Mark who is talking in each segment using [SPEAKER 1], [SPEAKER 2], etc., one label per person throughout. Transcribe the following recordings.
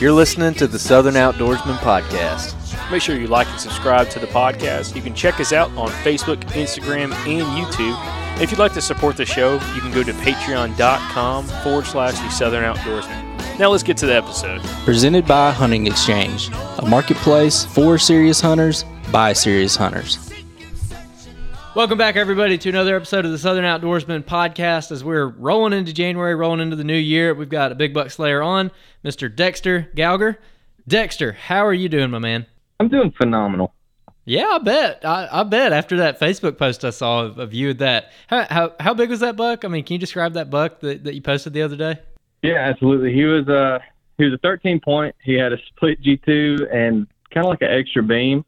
[SPEAKER 1] You're listening to the Southern Outdoorsman Podcast.
[SPEAKER 2] Make sure you like and subscribe to the podcast. You can check us out on Facebook, Instagram, and YouTube. If you'd like to support the show, you can go to patreon.com forward slash the Southern Outdoorsman. Now let's get to the episode.
[SPEAKER 3] Presented by Hunting Exchange, a marketplace for serious hunters by serious hunters.
[SPEAKER 1] Welcome back, everybody, to another episode of the Southern Outdoorsman podcast. As we're rolling into January, rolling into the new year, we've got a big buck slayer on, Mr. Dexter Gouger. Dexter, how are you doing, my man?
[SPEAKER 4] I'm doing phenomenal.
[SPEAKER 1] Yeah, I bet. I, I bet after that Facebook post I saw of, of you that. How, how how big was that buck? I mean, can you describe that buck that, that you posted the other day?
[SPEAKER 4] Yeah, absolutely. He was uh he was a 13 point. He had a split G2 and kind of like an extra beam.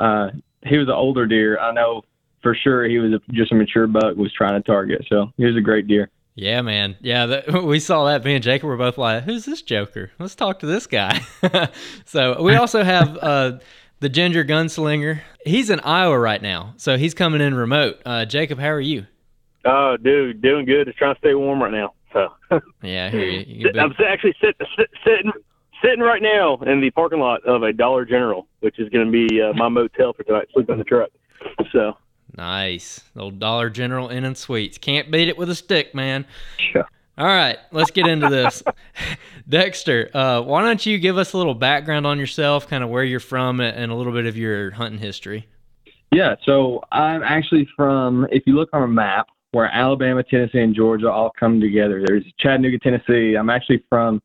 [SPEAKER 4] Uh, he was an older deer. I know for sure he was a, just a mature buck was trying to target. So he was a great deer.
[SPEAKER 1] Yeah, man. Yeah, that, we saw that. Me and Jacob were both like, "Who's this Joker? Let's talk to this guy." so we also have uh, the Ginger Gunslinger. He's in Iowa right now, so he's coming in remote. Uh, Jacob, how are you?
[SPEAKER 5] Oh, dude, doing good. Just trying to stay warm right now. So
[SPEAKER 1] Yeah, I hear you. you
[SPEAKER 5] I'm actually sit, sit, sitting sitting right now in the parking lot of a Dollar General, which is going to be uh, my motel for tonight. Sleep in the truck. So
[SPEAKER 1] nice, old Dollar General Inn and Suites. Can't beat it with a stick, man.
[SPEAKER 4] Sure.
[SPEAKER 1] All right, let's get into this. Dexter, uh, why don't you give us a little background on yourself, kind of where you're from, and a little bit of your hunting history?
[SPEAKER 4] Yeah. So I'm actually from. If you look on a map, where Alabama, Tennessee, and Georgia all come together. There's Chattanooga, Tennessee. I'm actually from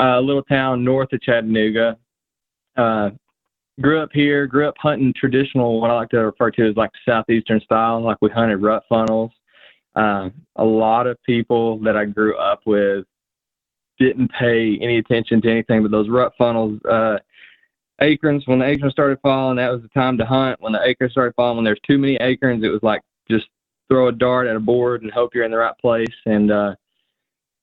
[SPEAKER 4] uh, a little town north of Chattanooga. Uh, grew up here, grew up hunting traditional, what I like to refer to as like southeastern style, like we hunted rut funnels. Uh, a lot of people that I grew up with didn't pay any attention to anything but those rut funnels. Uh, acorns, when the acorns started falling, that was the time to hunt. When the acorns started falling, when there's too many acorns, it was like just throw a dart at a board and hope you're in the right place. And uh,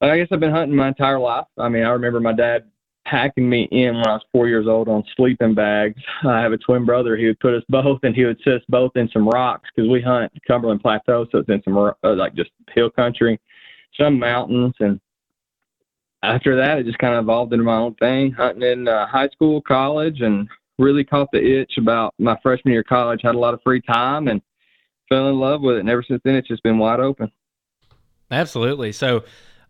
[SPEAKER 4] I guess I've been hunting my entire life. I mean, I remember my dad packing me in when I was four years old on sleeping bags. I have a twin brother. He would put us both, and he would sit us both in some rocks because we hunt Cumberland Plateau, so it's in some uh, like just hill country, some mountains, and after that, it just kind of evolved into my own thing, hunting in uh, high school, college, and really caught the itch about my freshman year of college. Had a lot of free time and fell in love with it. And ever since then, it's just been wide open.
[SPEAKER 1] Absolutely. So,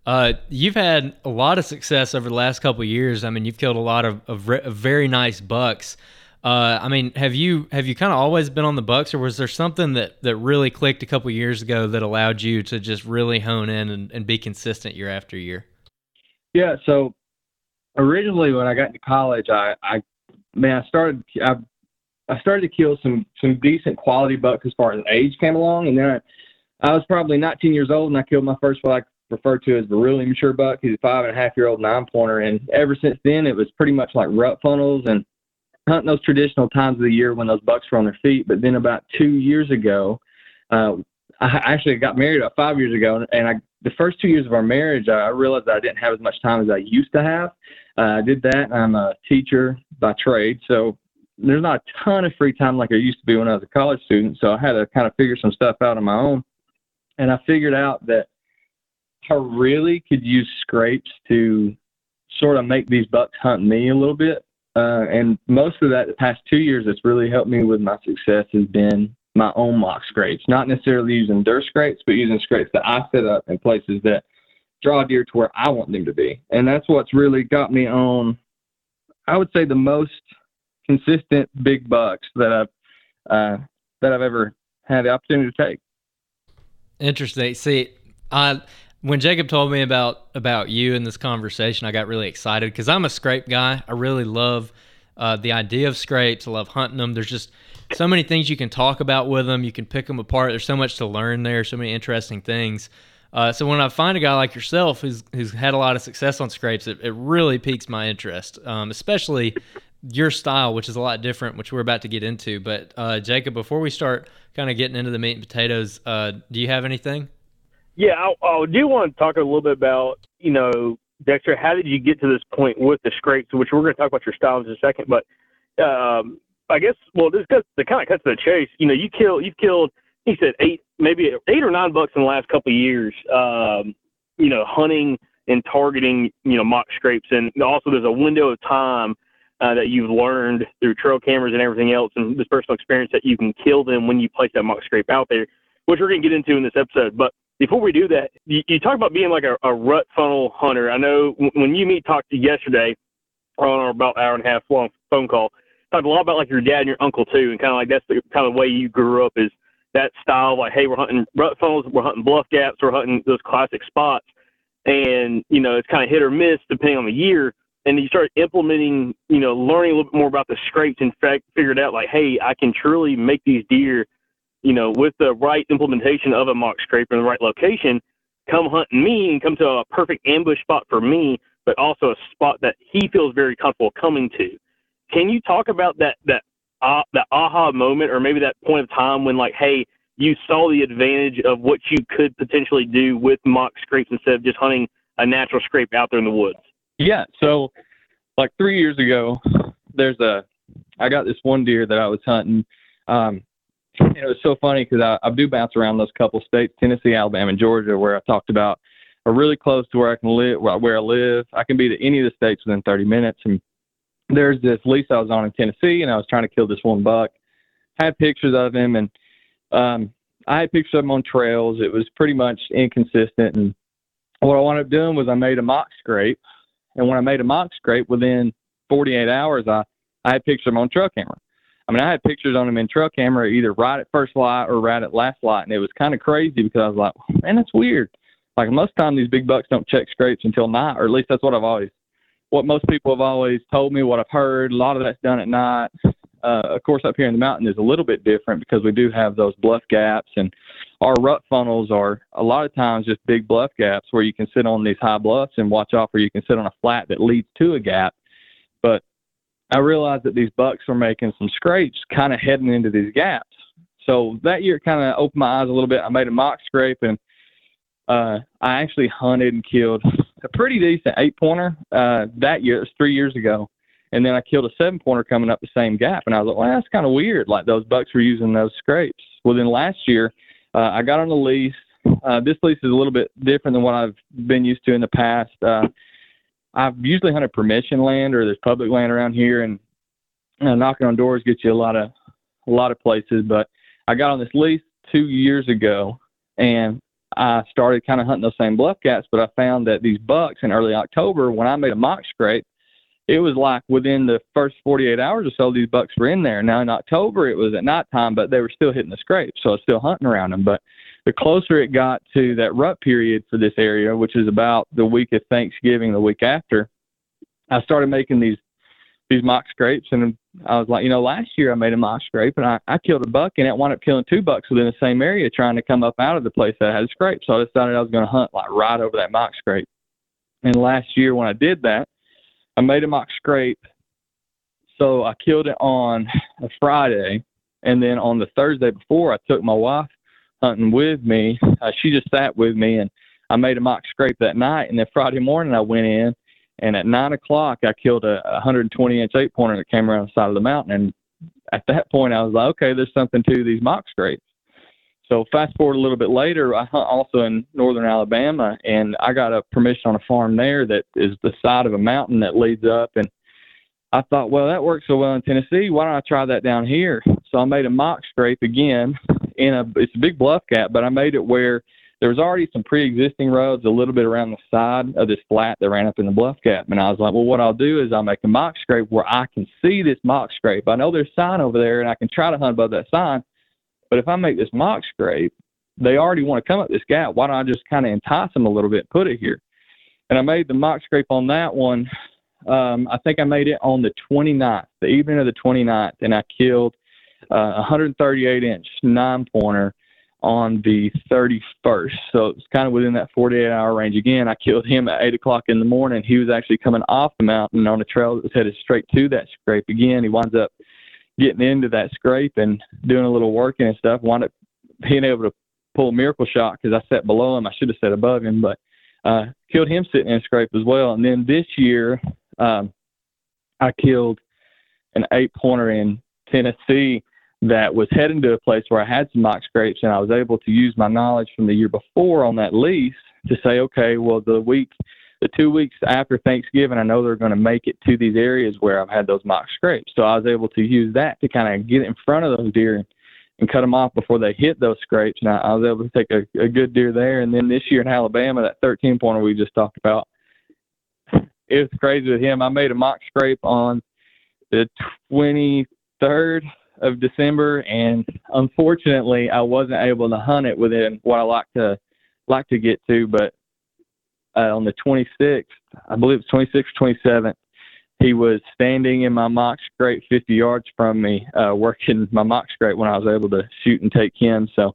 [SPEAKER 1] uh, you've had a lot of success over the last couple years. I mean, you've killed a lot of, of, re- of very nice bucks. Uh, I mean, have you have you kind of always been on the bucks, or was there something that, that really clicked a couple years ago that allowed you to just really hone in and, and be consistent year after year?
[SPEAKER 4] Yeah. So originally, when I got into college, I, I man, I started I, I started to kill some some decent quality bucks as far as age came along, and then I, I was probably 19 years old, and I killed my first what I refer to as a really mature buck. He's a five and a half year old nine pointer, and ever since then, it was pretty much like rut funnels and hunting those traditional times of the year when those bucks were on their feet. But then about two years ago, uh, I actually got married about five years ago, and I the first two years of our marriage, I realized that I didn't have as much time as I used to have. Uh, I did that. I'm a teacher by trade, so there's not a ton of free time like there used to be when I was a college student. So I had to kind of figure some stuff out on my own, and I figured out that I really could use scrapes to sort of make these bucks hunt me a little bit. Uh, and most of that, the past two years, that's really helped me with my success has been my own mock scrapes, not necessarily using dirt scrapes, but using scrapes that I set up in places that draw deer to where I want them to be. And that's what's really got me on, I would say, the most consistent big bucks that I've uh, that I've ever had the opportunity to take.
[SPEAKER 1] Interesting. See, I when Jacob told me about about you in this conversation, I got really excited because I'm a scrape guy. I really love uh, the idea of scrapes. I love hunting them. There's just so many things you can talk about with them. You can pick them apart. There's so much to learn there. So many interesting things. Uh, so when I find a guy like yourself who's who's had a lot of success on scrapes, it, it really piques my interest, um, especially your style, which is a lot different, which we're about to get into. But uh, Jacob, before we start kind of getting into the meat and potatoes, uh, do you have anything?
[SPEAKER 5] Yeah, I, I do want to talk a little bit about, you know, Dexter, how did you get to this point with the scrapes, which we're going to talk about your styles in a second. But um, I guess, well, this cuts, the kind of cuts to the chase. You know, you kill, you've killed, he said eight, maybe eight or nine bucks in the last couple of years, um, you know, hunting and targeting, you know, mock scrapes. And also there's a window of time uh, that you've learned through trail cameras and everything else and this personal experience that you can kill them when you place that mock scrape out there, which we're going to get into in this episode. But before we do that, you, you talk about being like a, a rut funnel hunter. I know when you meet talked to yesterday on our about hour and a half long phone call, talked a lot about like your dad and your uncle too, and kind of like that's the kind of way you grew up is that style. Like, hey, we're hunting rut funnels, we're hunting bluff gaps, we're hunting those classic spots, and you know it's kind of hit or miss depending on the year. And you start implementing, you know, learning a little bit more about the scrapes and fact figured out like, hey, I can truly make these deer you know, with the right implementation of a mock scraper in the right location, come hunt me and come to a perfect ambush spot for me, but also a spot that he feels very comfortable coming to. Can you talk about that that uh, that aha moment, or maybe that point of time when like, hey, you saw the advantage of what you could potentially do with mock scrapes instead of just hunting a natural scrape out there in the woods?
[SPEAKER 4] Yeah. So, like three years ago, there's a, I got this one deer that I was hunting. Um, it was so funny because I, I do bounce around those couple states, Tennessee, Alabama, and Georgia, where I talked about are really close to where I can live, where I live. I can be to any of the states within 30 minutes. And there's this lease I was on in Tennessee, and I was trying to kill this one buck. Had pictures of him, and um, I had pictures of him on trails. It was pretty much inconsistent. And what I wound up doing was I made a mock scrape, and when I made a mock scrape, within 48 hours, I I had pictures of him on trail camera. I mean, I had pictures on them in trail camera, either right at first light or right at last light, and it was kind of crazy because I was like, man, that's weird. Like most time, these big bucks don't check scrapes until night, or at least that's what I've always, what most people have always told me, what I've heard. A lot of that's done at night. Uh, of course, up here in the mountain is a little bit different because we do have those bluff gaps, and our rut funnels are a lot of times just big bluff gaps where you can sit on these high bluffs and watch off, or you can sit on a flat that leads to a gap. I realized that these bucks were making some scrapes kind of heading into these gaps. So that year kind of opened my eyes a little bit. I made a mock scrape and uh, I actually hunted and killed a pretty decent eight pointer uh, that year. It was three years ago. And then I killed a seven pointer coming up the same gap. And I was like, well, that's kind of weird. Like those bucks were using those scrapes. Well, then last year, uh, I got on the lease. Uh, this lease is a little bit different than what I've been used to in the past. Uh, I've usually hunted permission land or there's public land around here, and uh, knocking on doors gets you a lot of a lot of places. But I got on this lease two years ago, and I started kind of hunting those same bluff gaps. But I found that these bucks in early October, when I made a mock scrape, it was like within the first 48 hours or so, these bucks were in there. Now in October, it was at nighttime, but they were still hitting the scrape, so I was still hunting around them. But the closer it got to that rut period for this area, which is about the week of Thanksgiving, the week after, I started making these these mock scrapes, and I was like, you know, last year I made a mock scrape, and I, I killed a buck, and it wound up killing two bucks within the same area, trying to come up out of the place that I had a scrape. So I decided I was going to hunt like right over that mock scrape. And last year when I did that, I made a mock scrape. So I killed it on a Friday, and then on the Thursday before, I took my wife hunting with me. Uh, she just sat with me, and I made a mock scrape that night. And then Friday morning, I went in, and at nine o'clock, I killed a 120 inch eight pointer that came around the side of the mountain. And at that point, I was like, okay, there's something to these mock scrapes. So fast forward a little bit later, I hunt also in northern Alabama, and I got a permission on a farm there that is the side of a mountain that leads up. And I thought, well, that works so well in Tennessee. Why don't I try that down here? So I made a mock scrape again in a it's a big bluff gap, but I made it where there was already some pre-existing roads a little bit around the side of this flat that ran up in the bluff gap. And I was like, well, what I'll do is I'll make a mock scrape where I can see this mock scrape. I know there's sign over there, and I can try to hunt above that sign. But if I make this mock scrape, they already want to come up this gap. Why don't I just kind of entice them a little bit, put it here? And I made the mock scrape on that one. Um, I think I made it on the 29th, the evening of the 29th, and I killed uh, 138 inch nine pointer on the 31st. So it's kind of within that 48 hour range. Again, I killed him at 8 o'clock in the morning. He was actually coming off the mountain on a trail that was headed straight to that scrape. Again, he winds up getting into that scrape and doing a little working and stuff. Wound up being able to pull a miracle shot because I sat below him. I should have sat above him, but uh, killed him sitting in a scrape as well. And then this year, um, I killed an eight pointer in Tennessee that was heading to a place where I had some mock scrapes, and I was able to use my knowledge from the year before on that lease to say, okay, well, the week, the two weeks after Thanksgiving, I know they're going to make it to these areas where I've had those mock scrapes. So I was able to use that to kind of get in front of those deer and, cut them off before they hit those scrapes. And I, I was able to take a, a good deer there. And then this year in Alabama, that 13 pointer we just talked about, it was crazy with him. I made a mock scrape on the 23rd of December, and unfortunately, I wasn't able to hunt it within what I like to like to get to. But uh, on the 26th, I believe it's 26th, 27th, he was standing in my mock scrape 50 yards from me, uh, working my mock scrape when I was able to shoot and take him. So,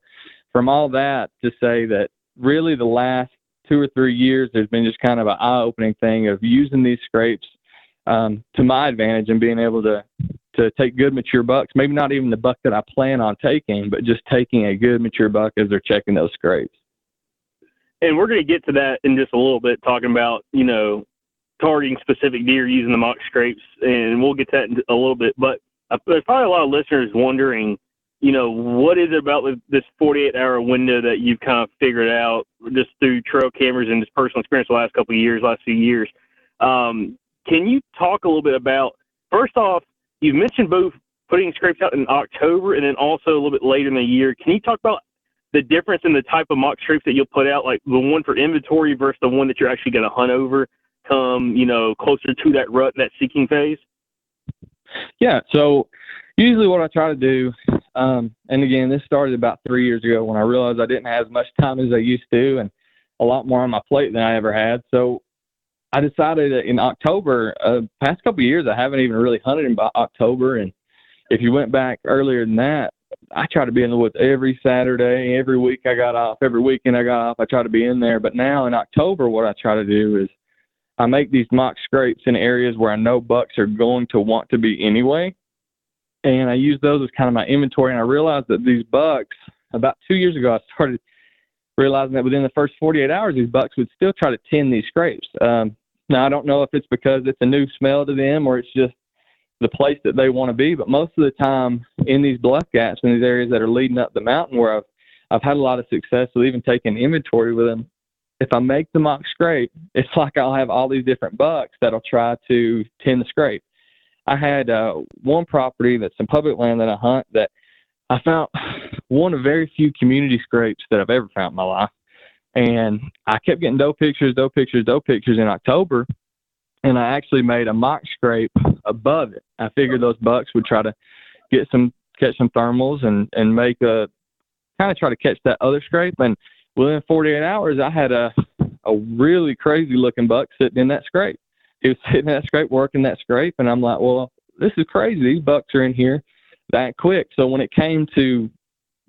[SPEAKER 4] from all that to say that really the last two or three years, there's been just kind of an eye-opening thing of using these scrapes um, to my advantage and being able to to take good mature bucks. Maybe not even the buck that I plan on taking, but just taking a good mature buck as they're checking those scrapes.
[SPEAKER 5] And we're going to get to that in just a little bit, talking about you know targeting specific deer using the mock scrapes, and we'll get to that in a little bit. But uh, there's probably a lot of listeners wondering, you know, what is it about this 48 hour window that you've kind of figured out just through trail cameras and just personal experience the last couple of years, last few years. Um, can you talk a little bit about first off, you've mentioned both putting scrapes out in October and then also a little bit later in the year. Can you talk about the difference in the type of mock scrapes that you'll put out, like the one for inventory versus the one that you're actually going to hunt over come, you know, closer to that rut, that seeking phase?
[SPEAKER 4] Yeah. So, usually what I try to do, um, and again, this started about three years ago when I realized I didn't have as much time as I used to, and a lot more on my plate than I ever had. So I decided in October, uh, past couple of years, I haven't even really hunted in October. And if you went back earlier than that, I try to be in the woods every Saturday, every week I got off, every weekend I got off. I try to be in there. But now in October, what I try to do is I make these mock scrapes in areas where I know bucks are going to want to be anyway. And I use those as kind of my inventory. And I realized that these bucks, about two years ago, I started realizing that within the first 48 hours, these bucks would still try to tend these scrapes. Um, now, I don't know if it's because it's a new smell to them or it's just the place that they want to be, but most of the time in these bluff gaps, in these areas that are leading up the mountain where I've, I've had a lot of success with even taking inventory with them, if I make the mock scrape, it's like I'll have all these different bucks that'll try to tend the scrape. I had uh, one property that's in public land that I hunt that I found one of very few community scrapes that I've ever found in my life. And I kept getting doe pictures, doe pictures, doe pictures in October. And I actually made a mock scrape above it. I figured those bucks would try to get some, catch some thermals and, and make a, kind of try to catch that other scrape. And within 48 hours, I had a, a really crazy looking buck sitting in that scrape. He was sitting in that scrape, working that scrape. And I'm like, well, this is crazy. These bucks are in here that quick. So when it came to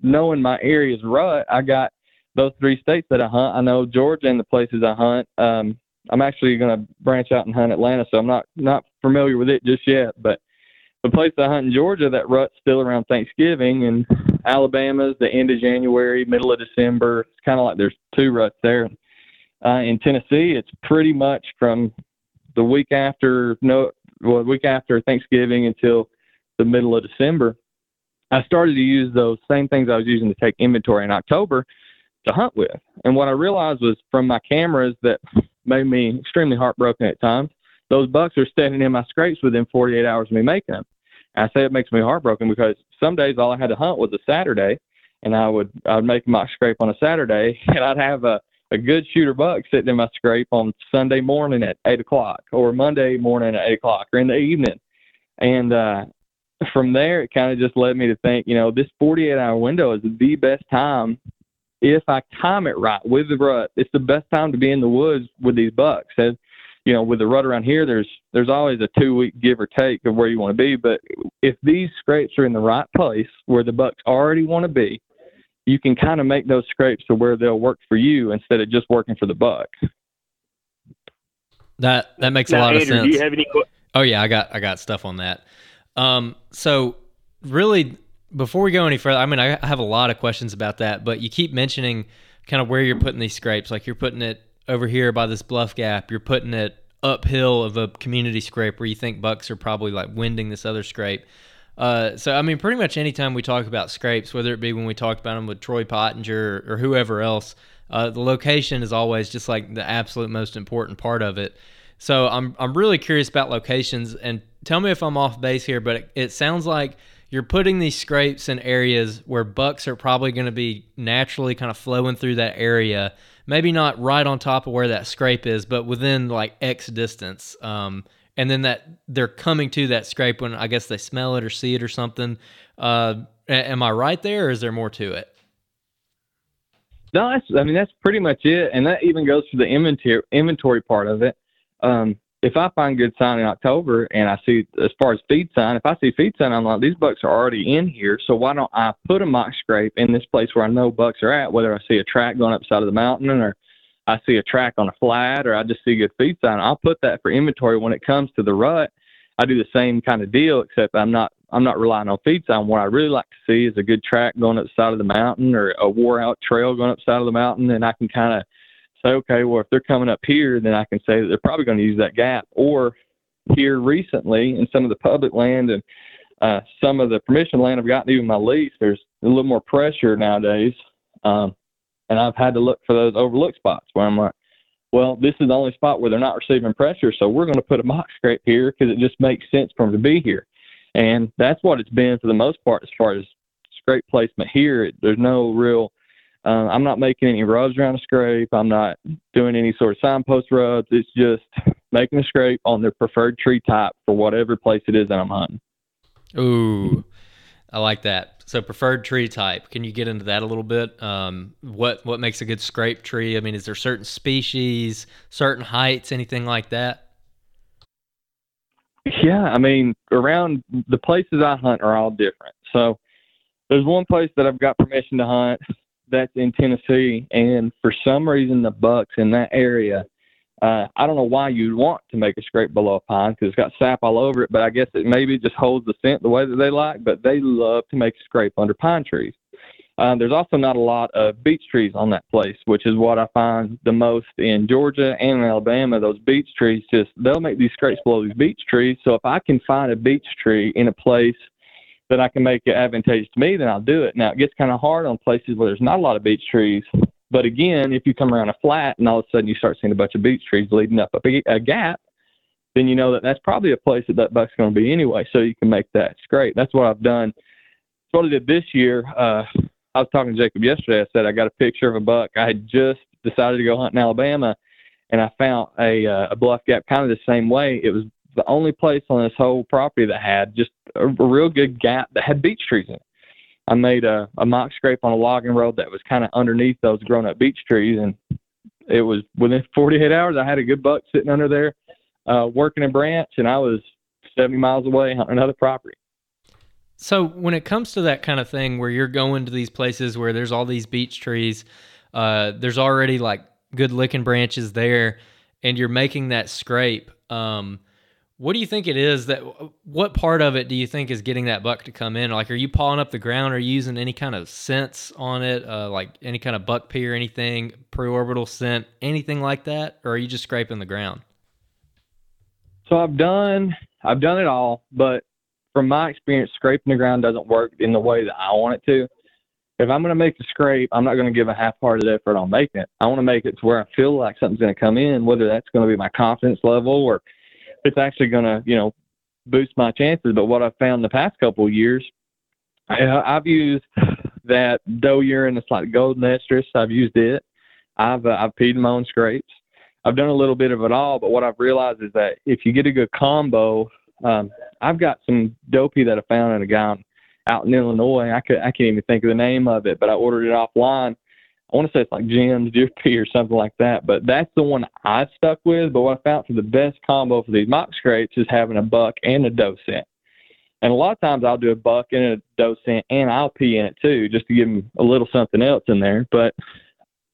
[SPEAKER 4] knowing my area's rut, I got those three states that I hunt. I know Georgia and the places I hunt. Um, I'm actually going to branch out and hunt Atlanta, so I'm not not familiar with it just yet. But the place I hunt in Georgia, that rut's still around Thanksgiving, and Alabama's the end of January, middle of December. It's kind of like there's two ruts there. Uh, in Tennessee, it's pretty much from the week after no, well, week after Thanksgiving until the middle of December. I started to use those same things I was using to take inventory in October to hunt with. And what I realized was from my cameras that made me extremely heartbroken at times, those bucks are standing in my scrapes within 48 hours of me making them. And I say it makes me heartbroken because some days all I had to hunt was a Saturday, and I would I would make my scrape on a Saturday, and I'd have a a good shooter buck sitting in my scrape on Sunday morning at eight o'clock, or Monday morning at eight o'clock, or in the evening. And uh, from there, it kind of just led me to think, you know, this 48 hour window is the best time if I time it right with the rut. It's the best time to be in the woods with these bucks. And, you know, with the rut around here, there's there's always a two week give or take of where you want to be. But if these scrapes are in the right place where the bucks already want to be, you can kind of make those scrapes to where they'll work for you instead of just working for the buck.
[SPEAKER 1] That that makes a lot
[SPEAKER 5] Andrew,
[SPEAKER 1] of sense.
[SPEAKER 5] do you have any? que-
[SPEAKER 1] Oh yeah, I got I got stuff on that. Um, so really, before we go any further, I mean, I have a lot of questions about that, but you keep mentioning kind of where you're putting these scrapes. Like you're putting it over here by this bluff gap. You're putting it uphill of a community scrape where you think bucks are probably like winding this other scrape. Uh, so I mean, pretty much anytime we talk about scrapes, whether it be when we talked about them with Troy Pottinger or, or whoever else, uh, the location is always just like the absolute most important part of it. So I'm I'm really curious about locations and tell me if I'm off base here, but it, it sounds like you're putting these scrapes in areas where bucks are probably going to be naturally kind of flowing through that area. Maybe not right on top of where that scrape is, but within like X distance. Um, and then that they're coming to that scrape when I guess they smell it or see it or something. Uh, am I right there, or is there more to it?
[SPEAKER 4] No, that's I mean that's pretty much it, and that even goes for the inventory inventory part of it. Um, if I find good sign in October and I see as far as feed sign, if I see feed sign, I'm like these bucks are already in here, so why don't I put a mock scrape in this place where I know bucks are at? Whether I see a track going up side of the mountain or I see a track on a flat or I just see good feed sign, I'll put that for inventory when it comes to the rut. I do the same kind of deal, except I'm not I'm not relying on feed sign. What I really like to see is a good track going up the side of the mountain or a wore out trail going up the side of the mountain, and I can kind of say, okay, well if they're coming up here, then I can say that they're probably going to use that gap. Or here recently in some of the public land and uh, some of the permission land I've gotten, even my lease, there's a little more pressure nowadays, um, and I've had to look for those overlooked spots where I'm like, well, this is the only spot where they're not receiving pressure, so we're going to put a mock scrape here because it just makes sense for them to be here. And that's what it's been for the most part as far as scrape placement here. There's no real, uh, I'm not making any rubs around a scrape. I'm not doing any sort of signpost rubs. It's just making a scrape on their preferred tree type for whatever place it is that I'm hunting.
[SPEAKER 1] Ooh, I like that. So preferred tree type. Can you get into that a little bit? Um, what what makes a good scrape tree? I mean, is there certain species, certain heights, anything like that?
[SPEAKER 4] Yeah, I mean, around the places I hunt are all different. So there's one place that I've got permission to hunt that's in Tennessee, and for some reason the bucks in that area, uh, I don't know why you'd want to make a scrape below a pine because it's got sap all over it, but I guess it maybe just holds the scent the way that they like. But they love to make a scrape under pine trees. Uh, there's also not a lot of beech trees on that place, which is what I find the most in Georgia and in Alabama. Those beech trees just they'll make these scrapes below these beech trees. So if I can find a beech tree in a place that I can make it advantageous to me, then I'll do it. Now it gets kind of hard on places where there's not a lot of beech trees. But again, if you come around a flat and all of a sudden you start seeing a bunch of beech trees leading up a, a gap, then you know that that's probably a place that that buck's going to be anyway. So you can make that scrape. That's what I've done. That's what I did this year. Uh, I was talking to Jacob yesterday. I said I got a picture of a buck. I had just decided to go hunt in Alabama, and I found a uh, a bluff gap kind of the same way. It was the only place on this whole property that had just a, a real good gap that had beech trees in it. I made a, a mock scrape on a logging road that was kind of underneath those grown up beech trees, and it was within 48 hours. I had a good buck sitting under there, uh, working a branch, and I was 70 miles away on another property.
[SPEAKER 1] So when it comes to that kind of thing, where you're going to these places where there's all these beech trees, uh, there's already like good licking branches there, and you're making that scrape. Um, what do you think it is that? What part of it do you think is getting that buck to come in? Like, are you pawing up the ground? Are you using any kind of scents on it, uh, like any kind of buck pee or anything, preorbital scent, anything like that, or are you just scraping the ground?
[SPEAKER 4] So I've done I've done it all, but from my experience, scraping the ground doesn't work in the way that I want it to. If I'm going to make a scrape, I'm not going to give a half-hearted effort on making it. I want to make it to where I feel like something's going to come in, whether that's going to be my confidence level or it's actually going to, you know, boost my chances. But what I've found the past couple of years, I, I've used that doe urine. It's like golden estrus. I've used it. I've uh, I've peed in my own scrapes. I've done a little bit of it all, but what I've realized is that if you get a good combo, um, I've got some dopey that I found in a guy out in Illinois. I could I can't even think of the name of it, but I ordered it offline. I want to say it's like Jim's Deer Pea or something like that, but that's the one I stuck with. But what I found for the best combo for these mock scrapes is having a buck and a doe scent. And a lot of times I'll do a buck and a doe scent, and I'll pee in it too, just to give them a little something else in there. But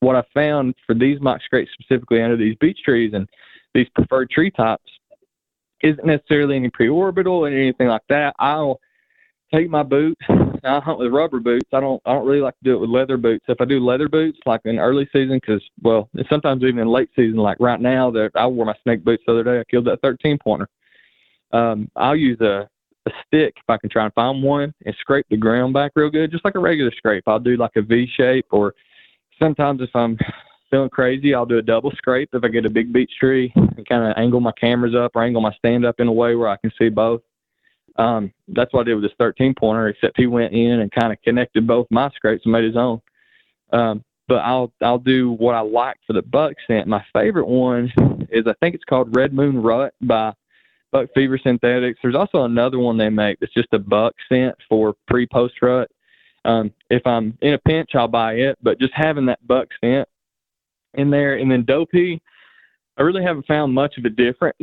[SPEAKER 4] what I found for these mock scrapes specifically under these beech trees and these preferred tree types isn't necessarily any preorbital or anything like that. I'll take my boots. I hunt with rubber boots. I don't. I don't really like to do it with leather boots. If I do leather boots, like in early season, because well, sometimes even in late season, like right now, that I wore my snake boots the other day. I killed that 13 pointer. Um, I'll use a a stick if I can try and find one and scrape the ground back real good, just like a regular scrape. I'll do like a V shape, or sometimes if I'm feeling crazy, I'll do a double scrape if I get a big beech tree and kind of angle my cameras up or angle my stand up in a way where I can see both. Um, that's what I did with this 13 pointer, except he went in and kind of connected both my scrapes and made his own. Um, but I'll I'll do what I like for the buck scent. My favorite one is I think it's called Red Moon Rut by Buck Fever Synthetics. There's also another one they make that's just a buck scent for pre post rut. Um, if I'm in a pinch, I'll buy it, but just having that buck scent in there, and then dopey, I really haven't found much of a difference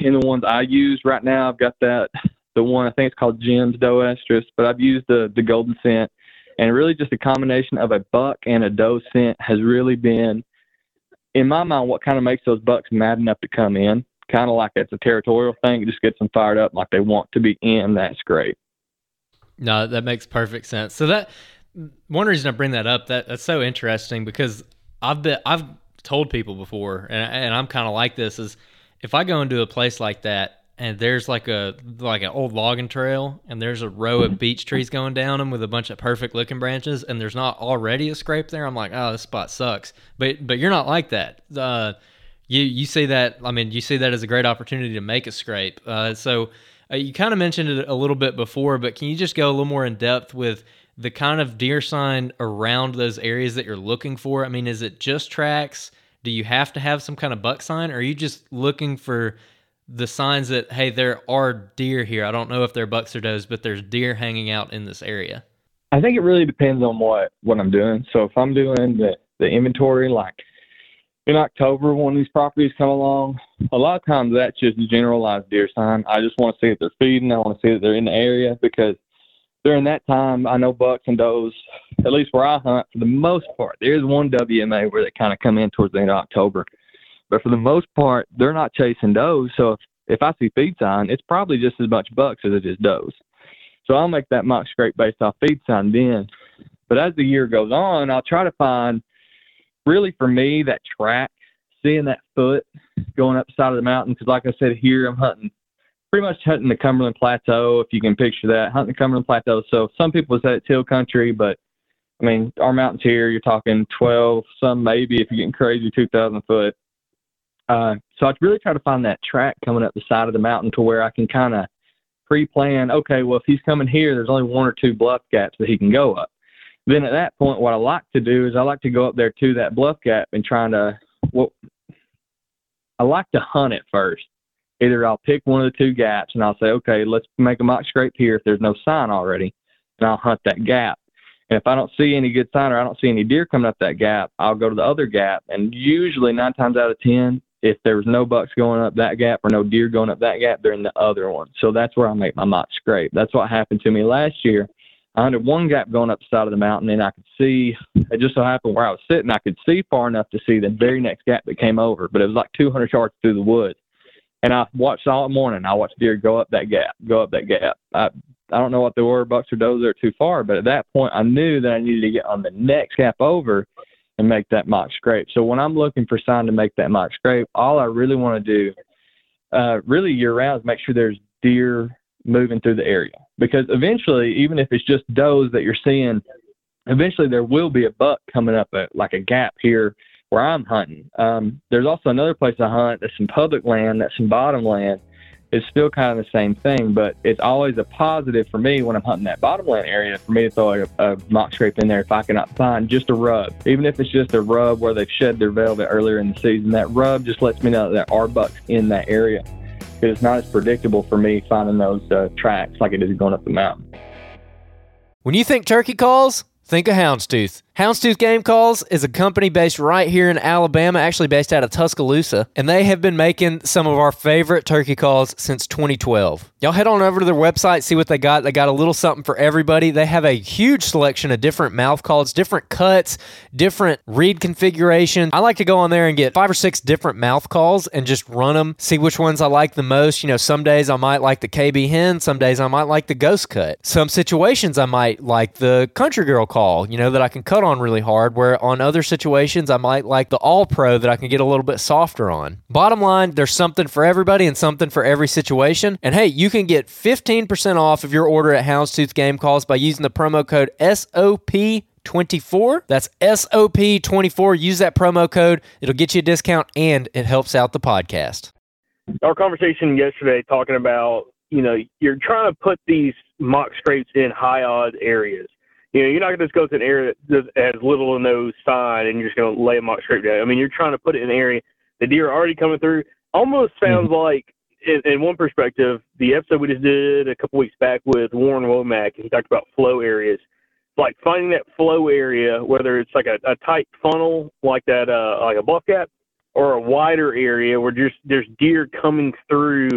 [SPEAKER 4] in the ones I use right now. I've got that the one I think it's called Jim's Doe Estrus, but I've used the the golden scent, and really just a combination of a buck and a doe scent has really been, in my mind, what kind of makes those bucks mad enough to come in. Kind of like it's a territorial thing. It just gets them fired up like they want to be in that scrape.
[SPEAKER 1] No, that makes perfect sense. So that one reason I bring that up that that's so interesting because I've been I've told people before, and and I'm kind of like this is if I go into a place like that and there's like a like an old logging trail and there's a row of beech trees going down them with a bunch of perfect looking branches and there's not already a scrape there, I'm like, oh, this spot sucks. But but you're not like that. Uh, you you see that I mean you see that as a great opportunity to make a scrape. Uh, so uh, you kind of mentioned it a little bit before, but can you just go a little more in depth with the kind of deer sign around those areas that you're looking for? I mean, is it just tracks? Do you have to have some kind of buck sign, or are you just looking for the signs that hey, there are deer here. I don't know if they're bucks or does, but there's deer hanging out in this area.
[SPEAKER 4] I think it really depends on what what I'm doing. So if I'm doing the the inventory like in October when these properties come along, a lot of times that's just a generalized deer sign. I just want to see if they're feeding. I want to see that they're in the area because during that time, I know bucks and does, at least where I hunt, for the most part, there's one WMA where they kind of come in towards the end of October. But for the most part, they're not chasing does. So if, I see feed sign, it's probably just as much bucks as it is does. So I'll make that mock scrape based off feed sign then. But as the year goes on, I'll try to find really for me that track, seeing that foot going up the side of the mountain. Because like I said, here I'm hunting pretty much hunting the Cumberland Plateau, if you can picture that, hunting the Cumberland Plateau. So some people would say it's hill country, but I mean, our mountains here, you're talking 12, some maybe if you're getting crazy, 2,000 foot. Uh, so I really try to find that track coming up the side of the mountain to where I can kind of pre-plan. Okay, well if he's coming here, there's only one or two bluff gaps that he can go up. Then at that point, what I like to do is I like to go up there to that bluff gap and trying to Well, I like to hunt it first. Either I'll pick one of the two gaps and I'll say, okay, let's make a mock scrape here if there's no sign already, and I'll hunt that gap. And if I don't see any good sign or I don't see any deer coming up that gap, I'll go to the other gap. And usually nine times out of ten, if there's no bucks going up that gap or no deer going up that gap, they're in the other one. So that's where I make my mock scrape. That's what happened to me last year. I hunted one gap going up the side of the mountain, and I could see. It just so happened where I was sitting, I could see far enough to see the very next gap that came over, but it was like 200 yards through the woods. And I watched all morning. I watched deer go up that gap, go up that gap. I I don't know what they were, bucks or does. They're too far, but at that point, I knew that I needed to get on the next gap over and make that mock scrape. So when I'm looking for sign to make that mock scrape, all I really want to do, uh, really year round, is make sure there's deer moving through the area because eventually, even if it's just does that you're seeing, eventually there will be a buck coming up a, like a gap here where I'm hunting. Um, there's also another place I hunt that's some public land, that's some bottom land. It's still kind of the same thing, but it's always a positive for me when I'm hunting that bottomland area for me to throw a, a mock scrape in there if I cannot find just a rub. Even if it's just a rub where they've shed their velvet earlier in the season, that rub just lets me know that there are bucks in that area. Because it's not as predictable for me finding those uh, tracks like it is going up the mountain.
[SPEAKER 1] When you think turkey calls, think of Houndstooth. Houndstooth Game Calls is a company based right here in Alabama, actually based out of Tuscaloosa, and they have been making some of our favorite turkey calls since 2012. Y'all head on over to their website, see what they got. They got a little something for everybody. They have a huge selection of different mouth calls, different cuts, different reed configuration. I like to go on there and get five or six different mouth calls and just run them, see which ones I like the most. You know, some days I might like the KB hen, some days I might like the ghost cut. Some situations I might like the country girl call, you know, that I can cut on really hard, where on other situations I might like the all pro that I can get a little bit softer on. Bottom line, there's something for everybody and something for every situation. And hey, you can get 15% off of your order at Houndstooth Game Calls by using the promo code SOP. 24 that's SOP 24 use that promo code it'll get you a discount and it helps out the podcast
[SPEAKER 5] our conversation yesterday talking about you know you're trying to put these mock scrapes in high odd areas you know you're not going to just go to an area that has little or no sign and you're just going to lay a mock scrape down. I mean you're trying to put it in an area the deer are already coming through. Almost sounds
[SPEAKER 4] Mm-hmm.
[SPEAKER 5] like in, in one perspective the episode we just did a couple weeks back with warren womack he talked about flow areas. Like finding that flow area whether it's like a, a tight funnel like that uh like a bluff gap or a wider area where just there's deer coming through,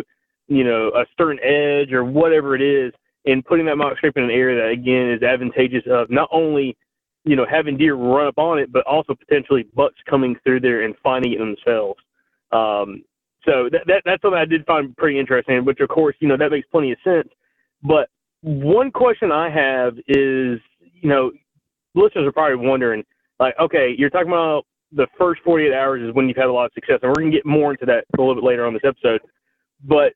[SPEAKER 5] you know, a certain edge or whatever it is, and putting that mock scrape in an area that again is advantageous of not only, you know, having deer run up on it, but also potentially bucks coming through there and finding it themselves. Um, so that, that that's something I did find pretty interesting, which of course, you know, that makes plenty of sense. But one question I have is, you know, listeners are probably wondering, like, okay, you're talking about the first 48 hours is when you've had a lot of success, and we're gonna get more into that a little bit later on this episode. But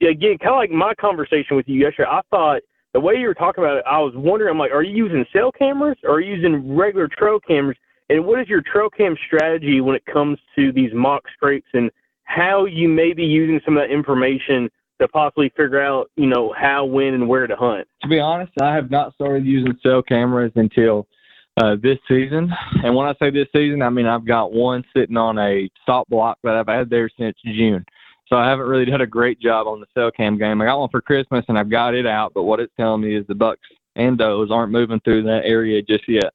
[SPEAKER 5] again, kind of like my conversation with you yesterday, I thought the way you were talking about it, I was wondering, I'm like, are you using cell cameras or are you using regular trail cameras? And what is your trail cam strategy when it comes to these mock scrapes and how you may be using some of that information to possibly figure out, you know, how, when, and where to hunt?
[SPEAKER 4] To be honest, I have not started using cell cameras until uh, this season. And when I say this season, I mean I've got one sitting on a stop block that I've had there since June. So I haven't really done a great job on the cell cam game. I got one for Christmas and I've got it out, but what it's telling me is the bucks and does aren't moving through that area just yet.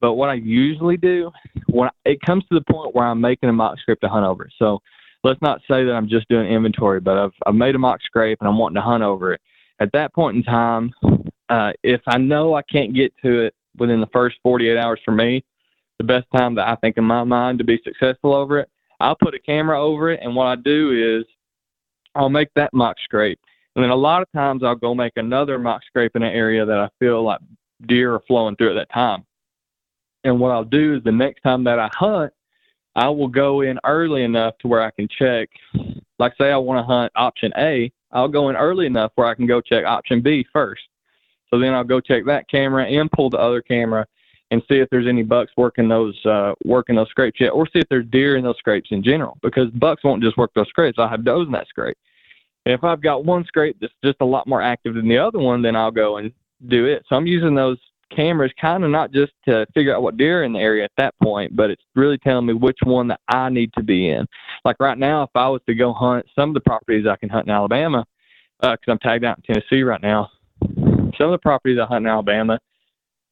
[SPEAKER 4] But what I usually do when it comes to the point where I'm making a mock scrape to hunt over. So let's not say that I'm just doing inventory, but I've I've made a mock scrape and I'm wanting to hunt over it. At that point in time, uh, if I know I can't get to it within the first 48 hours for me, the best time that I think in my mind to be successful over it, I'll put a camera over it, and what I do is I'll make that mock scrape, and then a lot of times I'll go make another mock scrape in an area that I feel like deer are flowing through at that time. And what I'll do is the next time that I hunt, I will go in early enough to where I can check. Like say I want to hunt option A, I'll go in early enough where I can go check option B first. So then I'll go check that camera and pull the other camera and see if there's any bucks working those uh, working those scrapes yet, or see if there's deer in those scrapes in general. Because bucks won't just work those scrapes; I'll have does in that scrape. If I've got one scrape that's just a lot more active than the other one, then I'll go and do it. So I'm using those cameras kind of not just to figure out what deer in the area at that point, but it's really telling me which one that I need to be in. Like right now, if I was to go hunt some of the properties I can hunt in Alabama, because I'm tagged out in Tennessee right now, some of the properties I hunt in Alabama,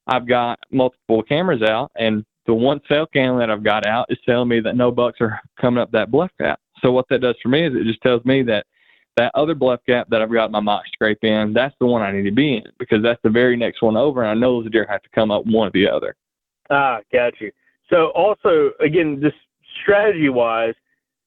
[SPEAKER 4] I've got multiple cameras out, and the one cell cam that I've got out is telling me that no bucks are coming up that bluff gap. So what that does for me is it just tells me that that other bluff gap that I've got my mock scrape in, that's the one I need to be in because that's the very next one over, and I know those deer have to come up one or the other.
[SPEAKER 5] Ah, got you. So also, again, just strategy wise,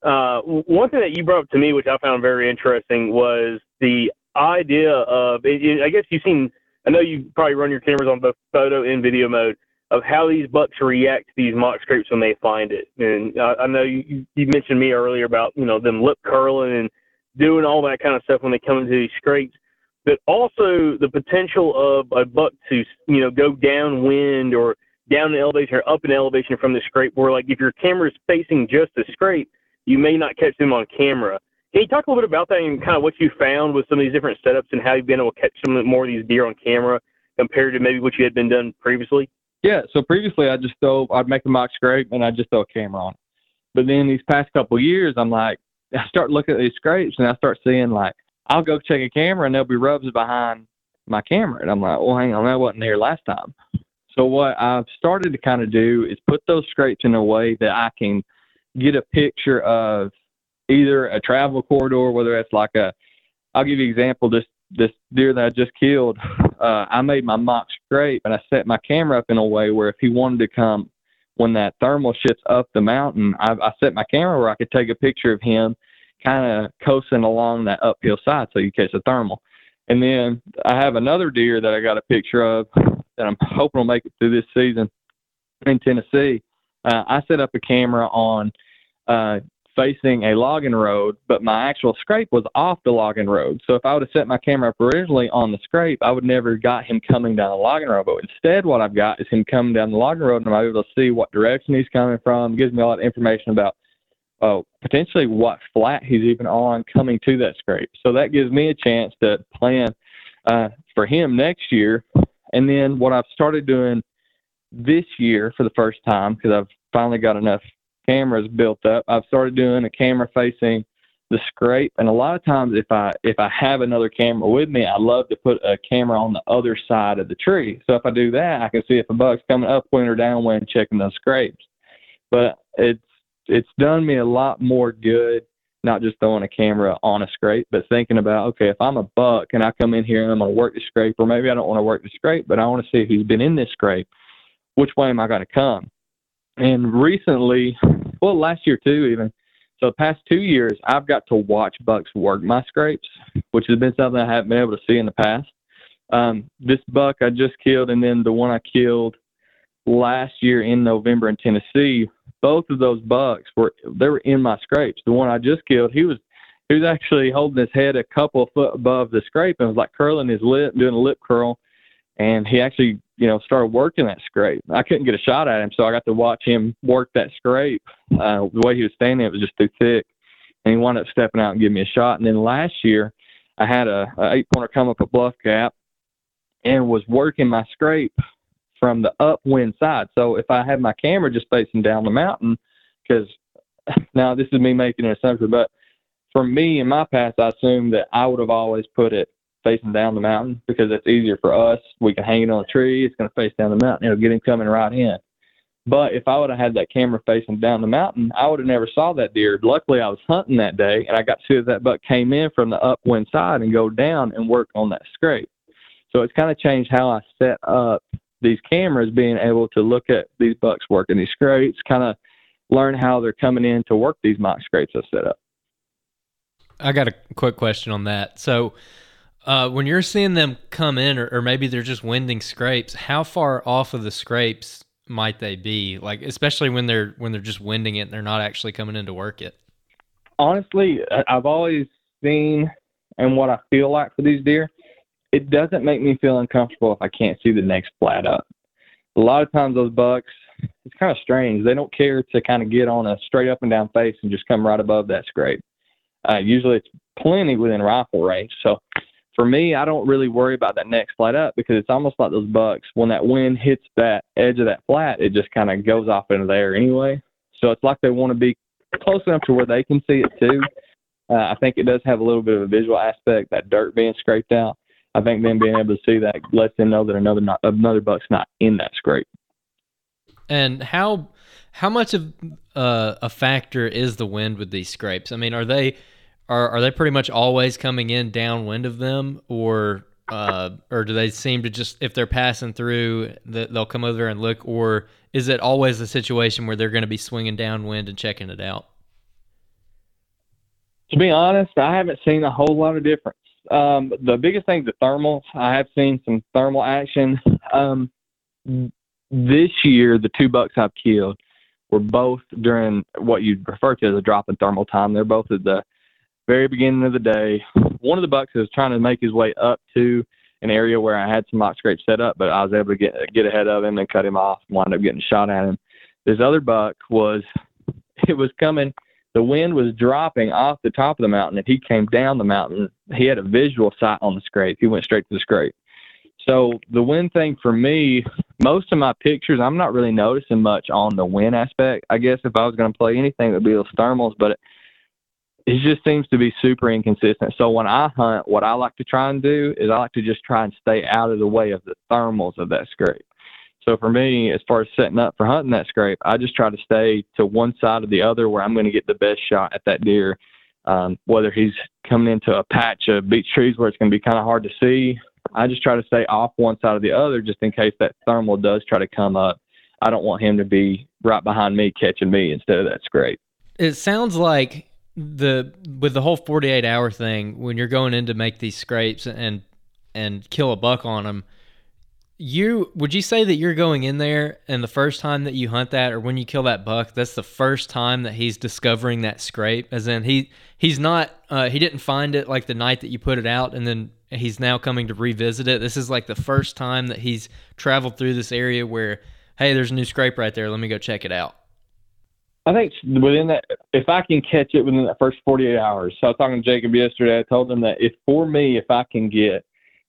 [SPEAKER 5] uh, one thing that you brought up to me, which I found very interesting, was the idea of. It, it, I guess you've seen. I know you probably run your cameras on both photo and video mode of how these bucks react to these mock scrapes when they find it. And I, I know you, you mentioned me earlier about you know them lip curling and doing all that kind of stuff when they come into these scrapes. But also the potential of a buck to you know go downwind or down in elevation or up in elevation from the scrape, where like if your camera is facing just the scrape, you may not catch them on camera. Can you talk a little bit about that and kind of what you found with some of these different setups and how you've been able to catch some more of these deer on camera compared to maybe what you had been done previously?
[SPEAKER 4] Yeah, so previously I just throw, I'd make a mock scrape and I'd just throw a camera on. But then these past couple years, I'm like, I start looking at these scrapes and I start seeing like, I'll go check a camera and there'll be rubs behind my camera. And I'm like, well, hang on, that wasn't there last time. So what I've started to kind of do is put those scrapes in a way that I can get a picture of either a travel corridor, whether it's like a, I'll give you an example. This this deer that I just killed, uh, I made my mock scrape and I set my camera up in a way where if he wanted to come when that thermal shifts up the mountain, I, I set my camera where I could take a picture of him kind of coasting along that uphill side so you catch the thermal. And then I have another deer that I got a picture of that I'm hoping will make it through this season in Tennessee. Uh, I set up a camera on uh, facing a logging road, but my actual scrape was off the logging road. So if I would have set my camera up originally on the scrape, I would never got him coming down the logging road. But instead, what I've got is him coming down the logging road, and I'm able to see what direction he's coming from. It gives me a lot of information about uh, potentially what flat he's even on coming to that scrape. So that gives me a chance to plan uh, for him next year. And then what I've started doing this year for the first time, because I've finally got enough cameras built up, I've started doing a camera facing the scrape. And a lot of times, if I if I have another camera with me, I love to put a camera on the other side of the tree. So if I do that, I can see if a buck's coming upwind or downwind, checking those scrapes. But it's it's done me a lot more good not just throwing a camera on a scrape, but thinking about, okay, if I'm a buck and I come in here and I'm going to work the scrape, or maybe I don't want to work the scrape, but I want to see who's been in this scrape, which way am I going to come? And recently, well, last year too, even, so the past two years, I've got to watch bucks work my scrapes, which has been something I haven't been able to see in the past. Um, this buck I just killed, and then the one I killed last year in November in Tennessee, both of those bucks were they were in my scrapes. The one I just killed, he was he was actually holding his head a couple of foot above the scrape and was like curling his lip, doing a lip curl, and he actually you know started working that scrape. I couldn't get a shot at him, so I got to watch him work that scrape. Uh, the way he was standing, it was just too thick, and he wound up stepping out and giving me a shot. And then last year, I had a, a eight pointer come up a bluff gap and was working my scrape from the upwind side. So if I had my camera just facing down the mountain, because now this is me making an assumption, but for me in my past, I assumed that I would have always put it facing down the mountain because it's easier for us. We can hang it on a tree. It's going to face down the mountain. It'll get him coming right in. But if I would have had that camera facing down the mountain, I would have never saw that deer. Luckily, I was hunting that day, and I got to see that buck came in from the upwind side and go down and work on that scrape. So it's kind of changed how I set up these cameras, being able to look at these bucks working these scrapes, kind of learn how they're coming in to work these mock scrapes I set up.
[SPEAKER 1] I got a quick question on that. So, uh, when you're seeing them come in, or, or maybe they're just winding scrapes, how far off of the scrapes might they be? Like, especially when they're when they're just winding it and they're not actually coming in to work it.
[SPEAKER 4] honestly, I've always seen and what I feel like for these deer, it doesn't make me feel uncomfortable if I can't see the next flat up. A lot of times those bucks, it's kind of strange. They don't care to kind of get on a straight up and down face and just come right above that scrape. Uh, usually it's plenty within rifle range. So for me, I don't really worry about that next flat up because it's almost like those bucks. When that wind hits that edge of that flat, it just kind of goes off into the air anyway. So it's like they want to be close enough to where they can see it too. Uh, I think it does have a little bit of a visual aspect, that dirt being scraped out. I think them being able to see that lets them know that another not, another buck's not in that scrape.
[SPEAKER 1] And how how much of uh, a factor is the wind with these scrapes? I mean, are they are are they pretty much always coming in downwind of them, or uh, or do they seem to just if they're passing through, that they'll come over and look, or is it always a situation where they're going to be swinging downwind and checking it out?
[SPEAKER 4] To be honest, I haven't seen a whole lot of difference. Um, the biggest thing, the thermals. I have seen some thermal action. Um, this year, the two bucks I've killed were both during what you'd refer to as a drop in thermal time. They're both at the very beginning of the day. One of the bucks was trying to make his way up to an area where I had some mock scrapes set up, but I was able to get get ahead of him and cut him off. Wound up getting shot at him. This other buck was it was coming. The wind was dropping off the top of the mountain, and he came down the mountain. He had a visual sight on the scrape. He went straight to the scrape. So the wind thing for me, most of my pictures, I'm not really noticing much on the wind aspect. I guess if I was going to play anything, it would be those thermals, but it just seems to be super inconsistent. So when I hunt, what I like to try and do is I like to just try and stay out of the way of the thermals of that scrape. So for me, as far as setting up for hunting that scrape, I just try to stay to one side or the other where I'm going to get the best shot at that deer. Um, whether he's coming into a patch of beech trees where it's going to be kind of hard to see, I just try to stay off one side or the other just in case that thermal does try to come up. I don't want him to be right behind me catching me instead of that scrape.
[SPEAKER 1] It sounds like the with the whole 48 hour thing when you're going in to make these scrapes and and kill a buck on them you would you say that you're going in there and the first time that you hunt that or when you kill that buck that's the first time that he's discovering that scrape? As in he he's not uh, he didn't find it like the night that you put it out and then he's now coming to revisit it. This is like the first time that he's traveled through this area where hey there's a new scrape right there. Let me go check it out
[SPEAKER 4] I think within that, if I can catch it within that first 48 hours. So I was talking to Jacob yesterday. I told him that if for me, if I can get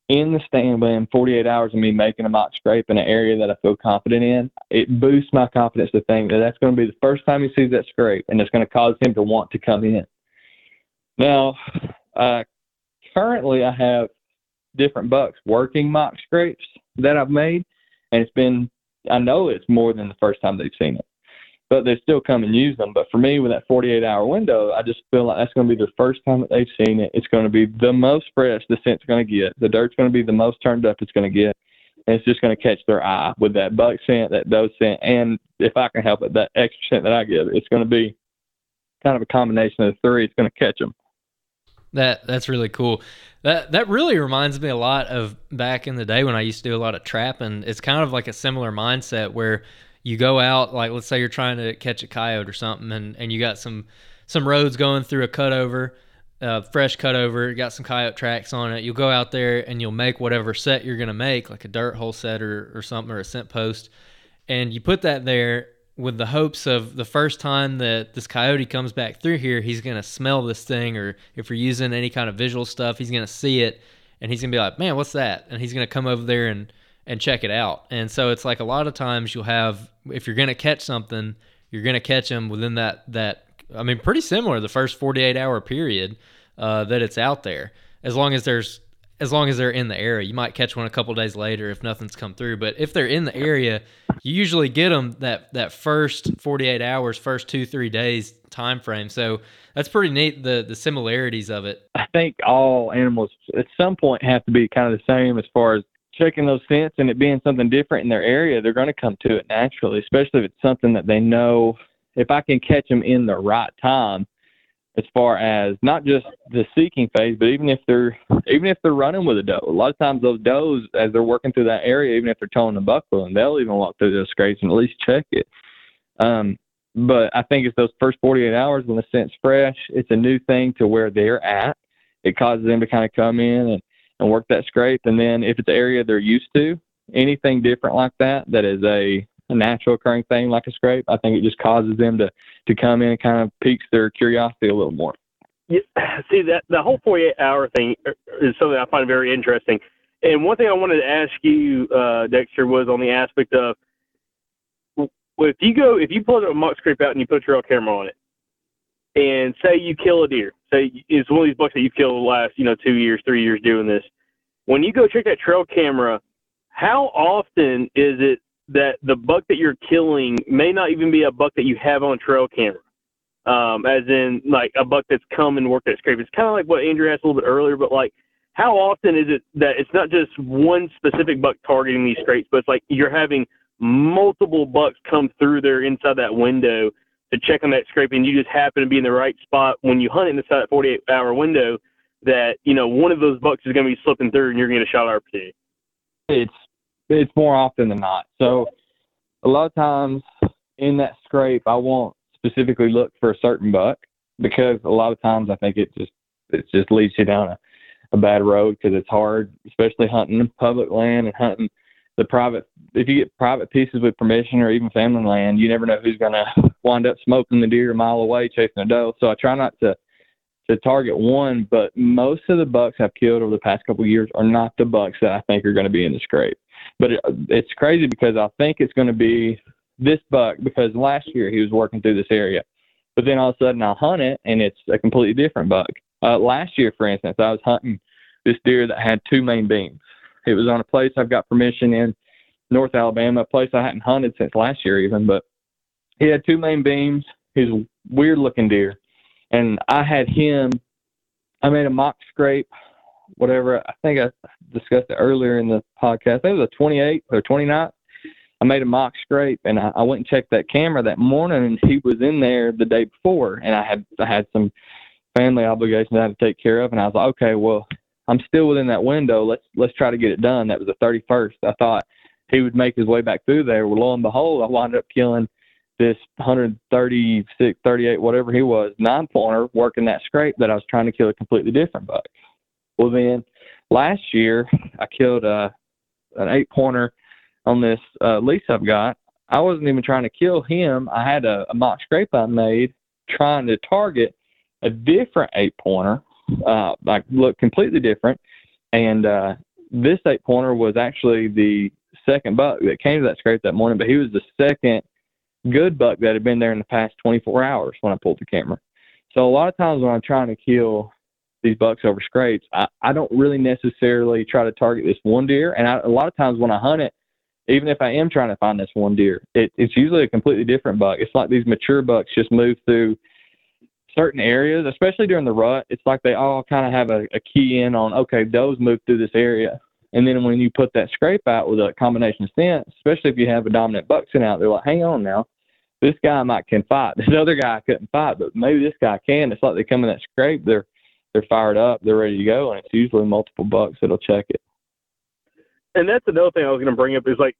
[SPEAKER 4] in the stand within 48 hours of me making a mock scrape in an area that I feel confident in, it boosts my confidence to think that that's going to be the first time he sees that scrape, and it's going to cause him to want to come in. Now, uh, currently I have different bucks working mock scrapes that I've made, and it's been I know it's more than the first time they've seen it but they still come and use them. But for me, with that 48 hour window, I just feel like that's going to be the first time that they've seen it. It's going to be the most fresh the scent's going to get. The dirt's going to be the most turned up it's going to get. And it's just going to catch their eye with that buck scent, that doe scent, and if I can help it, that extra scent that I give. It's going to be kind of a combination of the three. It's going to catch them.
[SPEAKER 1] That that's really cool. That that really reminds me a lot of back in the day when I used to do a lot of trapping. It's kind of like a similar mindset where you go out like let's say you're trying to catch a coyote or something and, and you got some some roads going through a cutover uh, fresh cutover got some coyote tracks on it you'll go out there and you'll make whatever set you're going to make like a dirt hole set or, or something or a scent post and you put that there with the hopes of the first time that this coyote comes back through here he's going to smell this thing or if you're using any kind of visual stuff he's going to see it and he's going to be like man what's that? And he's going to come over there and and check it out. And so it's like a lot of times you'll have if you're going to catch something, you're going to catch them within that that I mean, pretty similar the first 48 hour period uh, that it's out there. As long as there's as long as they're in the area, you might catch one a couple days later if nothing's come through. But if they're in the area, you usually get them that that first 48 hours, first two three days time frame. So that's pretty neat. The the similarities of it.
[SPEAKER 4] I think all animals at some point have to be kind of the same as far as checking those scents and it being something different in their area. They're going to come to it naturally, especially if it's something that they know. If I can catch them in the right time, as far as not just the seeking phase, but even if they're even if they're running with a doe, a lot of times those does as they're working through that area, even if they're towing the buckle, and they'll even walk through those scrapes and at least check it. Um, but I think it's those first 48 hours when the scent's fresh. It's a new thing to where they're at. It causes them to kind of come in and, and work that scrape. And then if it's an area they're used to, anything different like that, that is a, a natural occurring thing like a scrape, I think it just causes them to, to come in and kind of piques their curiosity a little more.
[SPEAKER 5] Yeah, see that the whole 48 hour thing is something I find very interesting. And one thing I wanted to ask you, uh, Dexter, was on the aspect of if you go if you pull a mock scrape out and you put a trail camera on it, and say you kill a deer, say it's one of these bucks that you've killed the last you know two years, three years doing this. When you go check that trail camera, how often is it that the buck that you're killing may not even be a buck that you have on trail camera? um, as in like a buck that's come and worked that scrape. It's kind of like what Andrew asked a little bit earlier, but like how often is it that it's not just one specific buck targeting these scrapes, but it's like you're having multiple bucks come through there inside that window to check on that scrape, and you just happen to be in the right spot when you hunt inside that 48 hour window that you know one of those bucks is going to be slipping through, and you're going to get a shot.
[SPEAKER 4] It's it's more often than not. So a lot of times in that scrape, I won't specifically look for a certain buck because a lot of times I think it just it just leads you down a, a bad road because it's hard, especially hunting public land and hunting the private. If you get private pieces with permission or even family land, you never know who's to wind up smoking the deer a mile away chasing a doe. So I try not to to target one, but most of the bucks I've killed over the past couple of years are not the bucks that I think are going to be in the scrape. But it, it's crazy because I think it's going to be this buck because last year he was working through this area, but then all of a sudden I hunt it and it's a completely different buck. Uh, last year, for instance, I was hunting this deer that had two main beams. It was on a place I've got permission in North Alabama, a place I hadn't hunted since last year even, but he had two main beams. He's a weird looking deer. And I had him, I made a mock scrape, whatever. I think I discussed it earlier in the podcast. I think it was a 28th or 29th. I made a mock scrape and I, I went and checked that camera that morning and he was in there the day before and I had I had some family obligations I had to take care of and I was like, Okay, well, I'm still within that window. Let's let's try to get it done. That was the thirty first. I thought he would make his way back through there. Well lo and behold I wound up killing this 136, 38, whatever he was, nine pointer working that scrape that I was trying to kill a completely different buck. Well then last year I killed a an eight pointer on this uh, lease I've got. I wasn't even trying to kill him. I had a, a mock scrape I made trying to target a different eight pointer, uh, like looked completely different. And uh, this eight pointer was actually the second buck that came to that scrape that morning, but he was the second good buck that had been there in the past 24 hours when I pulled the camera. So a lot of times when I'm trying to kill these bucks over scrapes, I, I don't really necessarily try to target this one deer. And I, a lot of times when I hunt it, even if I am trying to find this one deer, it, it's usually a completely different buck. It's like these mature bucks just move through certain areas, especially during the rut. It's like they all kind of have a, a key in on, okay, those move through this area. And then when you put that scrape out with a combination of scents, especially if you have a dominant buck sitting out, they're like, hang on now, this guy might can fight. This other guy couldn't fight, but maybe this guy can. It's like they come in that scrape, they're they're fired up, they're ready to go, and it's usually multiple bucks that'll check it.
[SPEAKER 5] and that's another thing I was going to bring up is like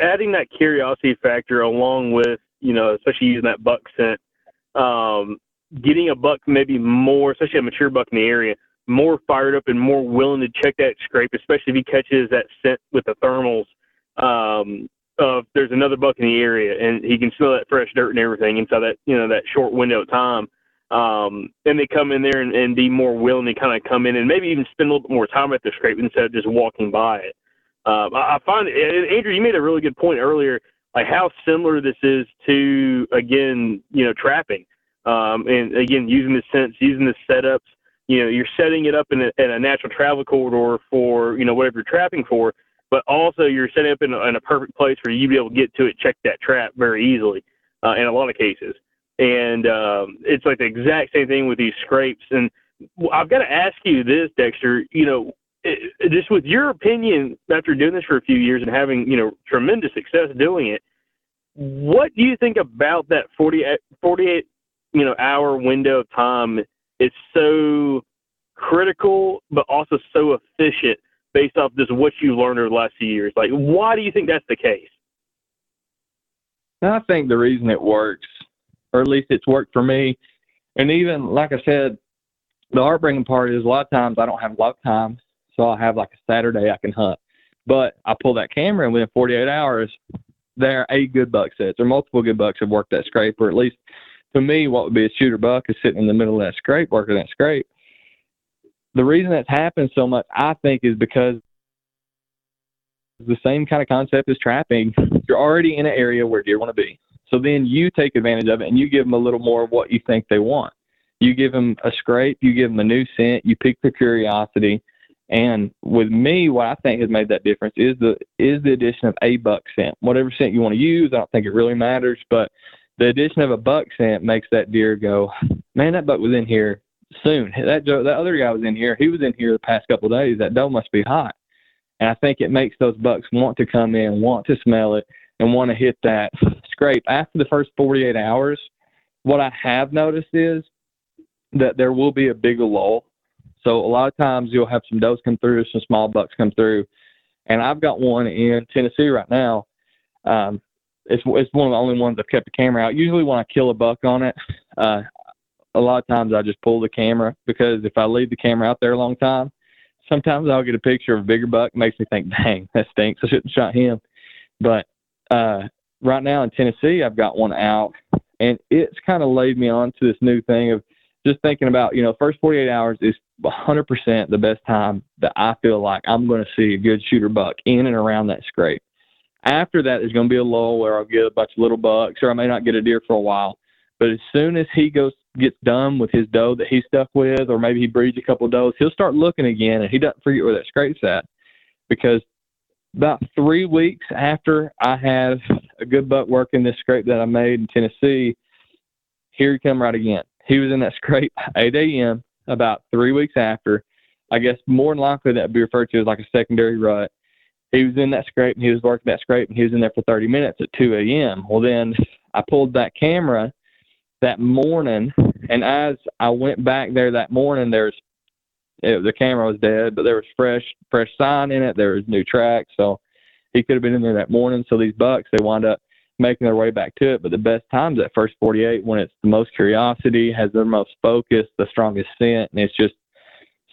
[SPEAKER 5] adding that curiosity factor along with you know especially using that buck scent, um, getting a buck maybe more, especially a mature buck in the area, more fired up and more willing to check that scrape, especially if he catches that scent with the thermals. Um, of there's another buck in the area and he can smell that fresh dirt and everything inside that you know that short window of time. Um, and they come in there and, and be more willing to kind of come in and maybe even spend a little bit more time at the scrape instead of just walking by it. Um, I, I find, and Andrew, you made a really good point earlier, like how similar this is to, again, you know, trapping. Um, and again, using the sense, using the setups, you know, you're setting it up in a, in a natural travel corridor for, you know, whatever you're trapping for, but also you're setting up in a, in a perfect place for you to be able to get to it, check that trap very easily uh, in a lot of cases. And um, it's like the exact same thing with these scrapes. And I've got to ask you this, Dexter, you know, it, just with your opinion after doing this for a few years and having, you know, tremendous success doing it, what do you think about that 40, 48, you know, hour window of time is so critical, but also so efficient based off just what you learned over the last few years? Like, why do you think that's the case?
[SPEAKER 4] I think the reason it works, or at least it's worked for me, and even like I said, the heartbreaking part is a lot of times I don't have a lot of time, so I'll have like a Saturday I can hunt. But I pull that camera and within 48 hours, there are eight good buck sets or multiple good bucks have worked that scrape, or at least to me, what would be a shooter buck is sitting in the middle of that scrape working that scrape. The reason that's happened so much, I think, is because the same kind of concept as trapping. You're already in an area where deer want to be. So then you take advantage of it and you give them a little more of what you think they want. You give them a scrape, you give them a new scent, you pique their curiosity. And with me, what I think has made that difference is the is the addition of a buck scent. Whatever scent you want to use, I don't think it really matters, but the addition of a buck scent makes that deer go, man, that buck was in here soon. That that other guy was in here. He was in here the past couple of days. That doe must be hot. And I think it makes those bucks want to come in, want to smell it, and want to hit that scrape. After the first 48 hours, what I have noticed is that there will be a bigger lull. So a lot of times you'll have some does come through, some small bucks come through, and I've got one in Tennessee right now. Um, it's it's one of the only ones I've kept the camera out. Usually when I kill a buck on it, uh, a lot of times I just pull the camera because if I leave the camera out there a long time, sometimes I'll get a picture of a bigger buck. Makes me think, dang, that stinks. I shouldn't shot him. But uh, right now in Tennessee, I've got one out, and it's kind of laid me on to this new thing of just thinking about, you know, first 48 hours is 100% the best time that I feel like I'm going to see a good shooter buck in and around that scrape. After that, there's going to be a lull where I'll get a bunch of little bucks, or I may not get a deer for a while. But as soon as he goes gets done with his doe that he's stuck with, or maybe he breeds a couple of does, he'll start looking again, and he doesn't forget where that scrape's at. Because about three weeks after I have a good buck working this scrape that I made in Tennessee, here he come right again. He was in that scrape 8 a.m. about three weeks after. I guess more than likely that would be referred to as like a secondary rut. He was in that scrape and he was working that scrape and he was in there for 30 minutes at 2 a.m. Well, then I pulled that camera that morning, and as I went back there that morning, there's it, the camera was dead, but there was fresh fresh sign in it. There was new tracks, so he could have been in there that morning. So these bucks they wind up making their way back to it. But the best times at first 48 when it's the most curiosity, has the most focus, the strongest scent, and it's just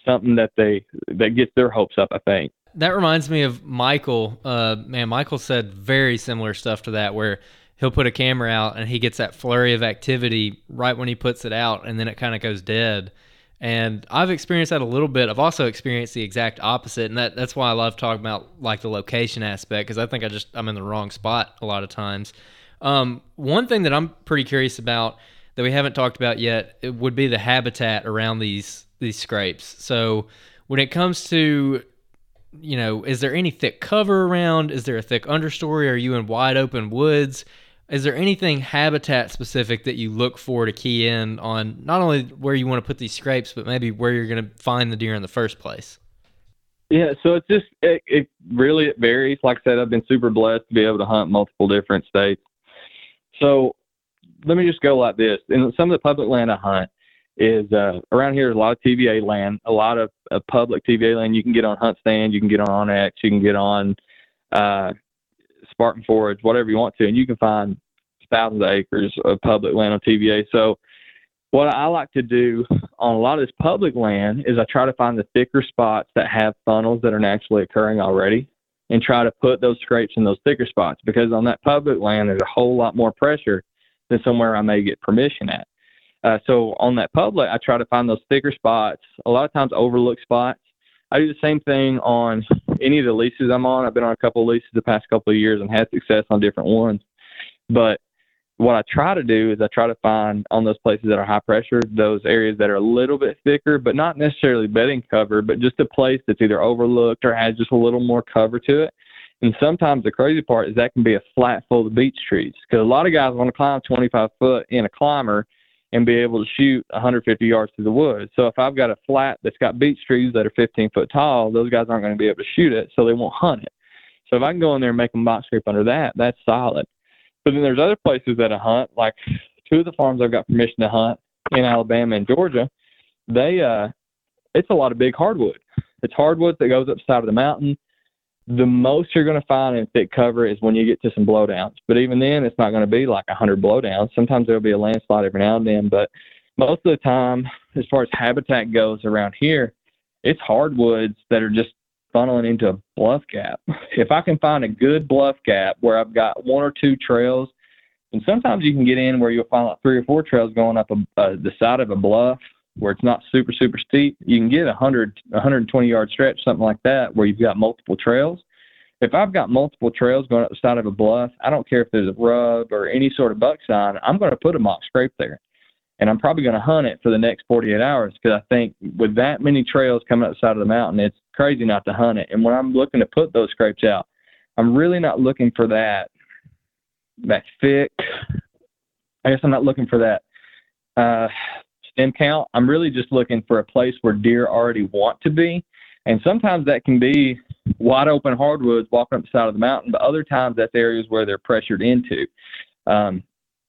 [SPEAKER 4] something that they that gets their hopes up. I think.
[SPEAKER 1] That reminds me of Michael. Uh, man, Michael said very similar stuff to that, where he'll put a camera out and he gets that flurry of activity right when he puts it out, and then it kind of goes dead. And I've experienced that a little bit. I've also experienced the exact opposite, and that that's why I love talking about like the location aspect because I think I just I'm in the wrong spot a lot of times. Um, one thing that I'm pretty curious about that we haven't talked about yet would be the habitat around these these scrapes. So when it comes to you know, is there any thick cover around? Is there a thick understory? Are you in wide open woods? Is there anything habitat specific that you look for to key in on not only where you want to put these scrapes, but maybe where you're going to find the deer in the first place?
[SPEAKER 4] Yeah, so it's just it, it really it varies. Like I said, I've been super blessed to be able to hunt multiple different states. So let me just go like this. In some of the public land I hunt is uh, around here. A lot of TVA land, a lot of uh, public TVA land. You can get on HuntStand, you can get on onX, you can get on uh, Spartan Forge, whatever you want to, and you can find thousands of acres of public land on TVA. So what I like to do on a lot of this public land is I try to find the thicker spots that have funnels that are naturally occurring already and try to put those scrapes in those thicker spots because on that public land there's a whole lot more pressure than somewhere I may get permission at. Uh, so on that public, I try to find those thicker spots, a lot of times overlooked spots. I do the same thing on any of the leases I'm on. I've been on a couple of leases the past couple of years and had success on different ones. But what I try to do is I try to find on those places that are high pressure, those areas that are a little bit thicker, but not necessarily bedding cover, but just a place that's either overlooked or has just a little more cover to it. And sometimes the crazy part is that can be a flat full of beech trees because a lot of guys want to climb 25 foot in a climber and be able to shoot 150 yards through the woods. So if I've got a flat that's got beech trees that are 15 foot tall, those guys aren't going to be able to shoot it, so they won't hunt it. So if I can go in there and make a mock scrape under that, that's solid. But then there's other places that I hunt, like two of the farms I've got permission to hunt in Alabama and Georgia. They uh, it's a lot of big hardwood. It's hardwood that goes up the side of the mountain. The most you're going to find in thick cover is when you get to some blowdowns. But even then, it's not going to be like a 100 blowdowns. Sometimes there'll be a landslide every now and then. But most of the time, as far as habitat goes around here, it's hardwoods that are just funneling into a bluff gap. If I can find a good bluff gap where I've got one or two trails, and sometimes you can get in where you'll find like three or four trails going up a, uh, the side of a bluff where it's not super super steep. You can get a 100 120 yard stretch something like that where you've got multiple trails. If I've got multiple trails going up the side of a bluff, I don't care if there's a rub or any sort of buck sign. I'm going to put a mock scrape there and I'm probably going to hunt it for the next 48 hours because I think with that many trails coming up the side of the mountain, it's crazy not to hunt it. And when I'm looking to put those scrapes out, I'm really not looking for that that thick. I guess I'm not looking for that uh, stem count. I'm really just looking for a place where deer already want to be. And sometimes that can be wide open hardwoods walking up the side of the mountain, but other times that's areas where they're pressured into. Um,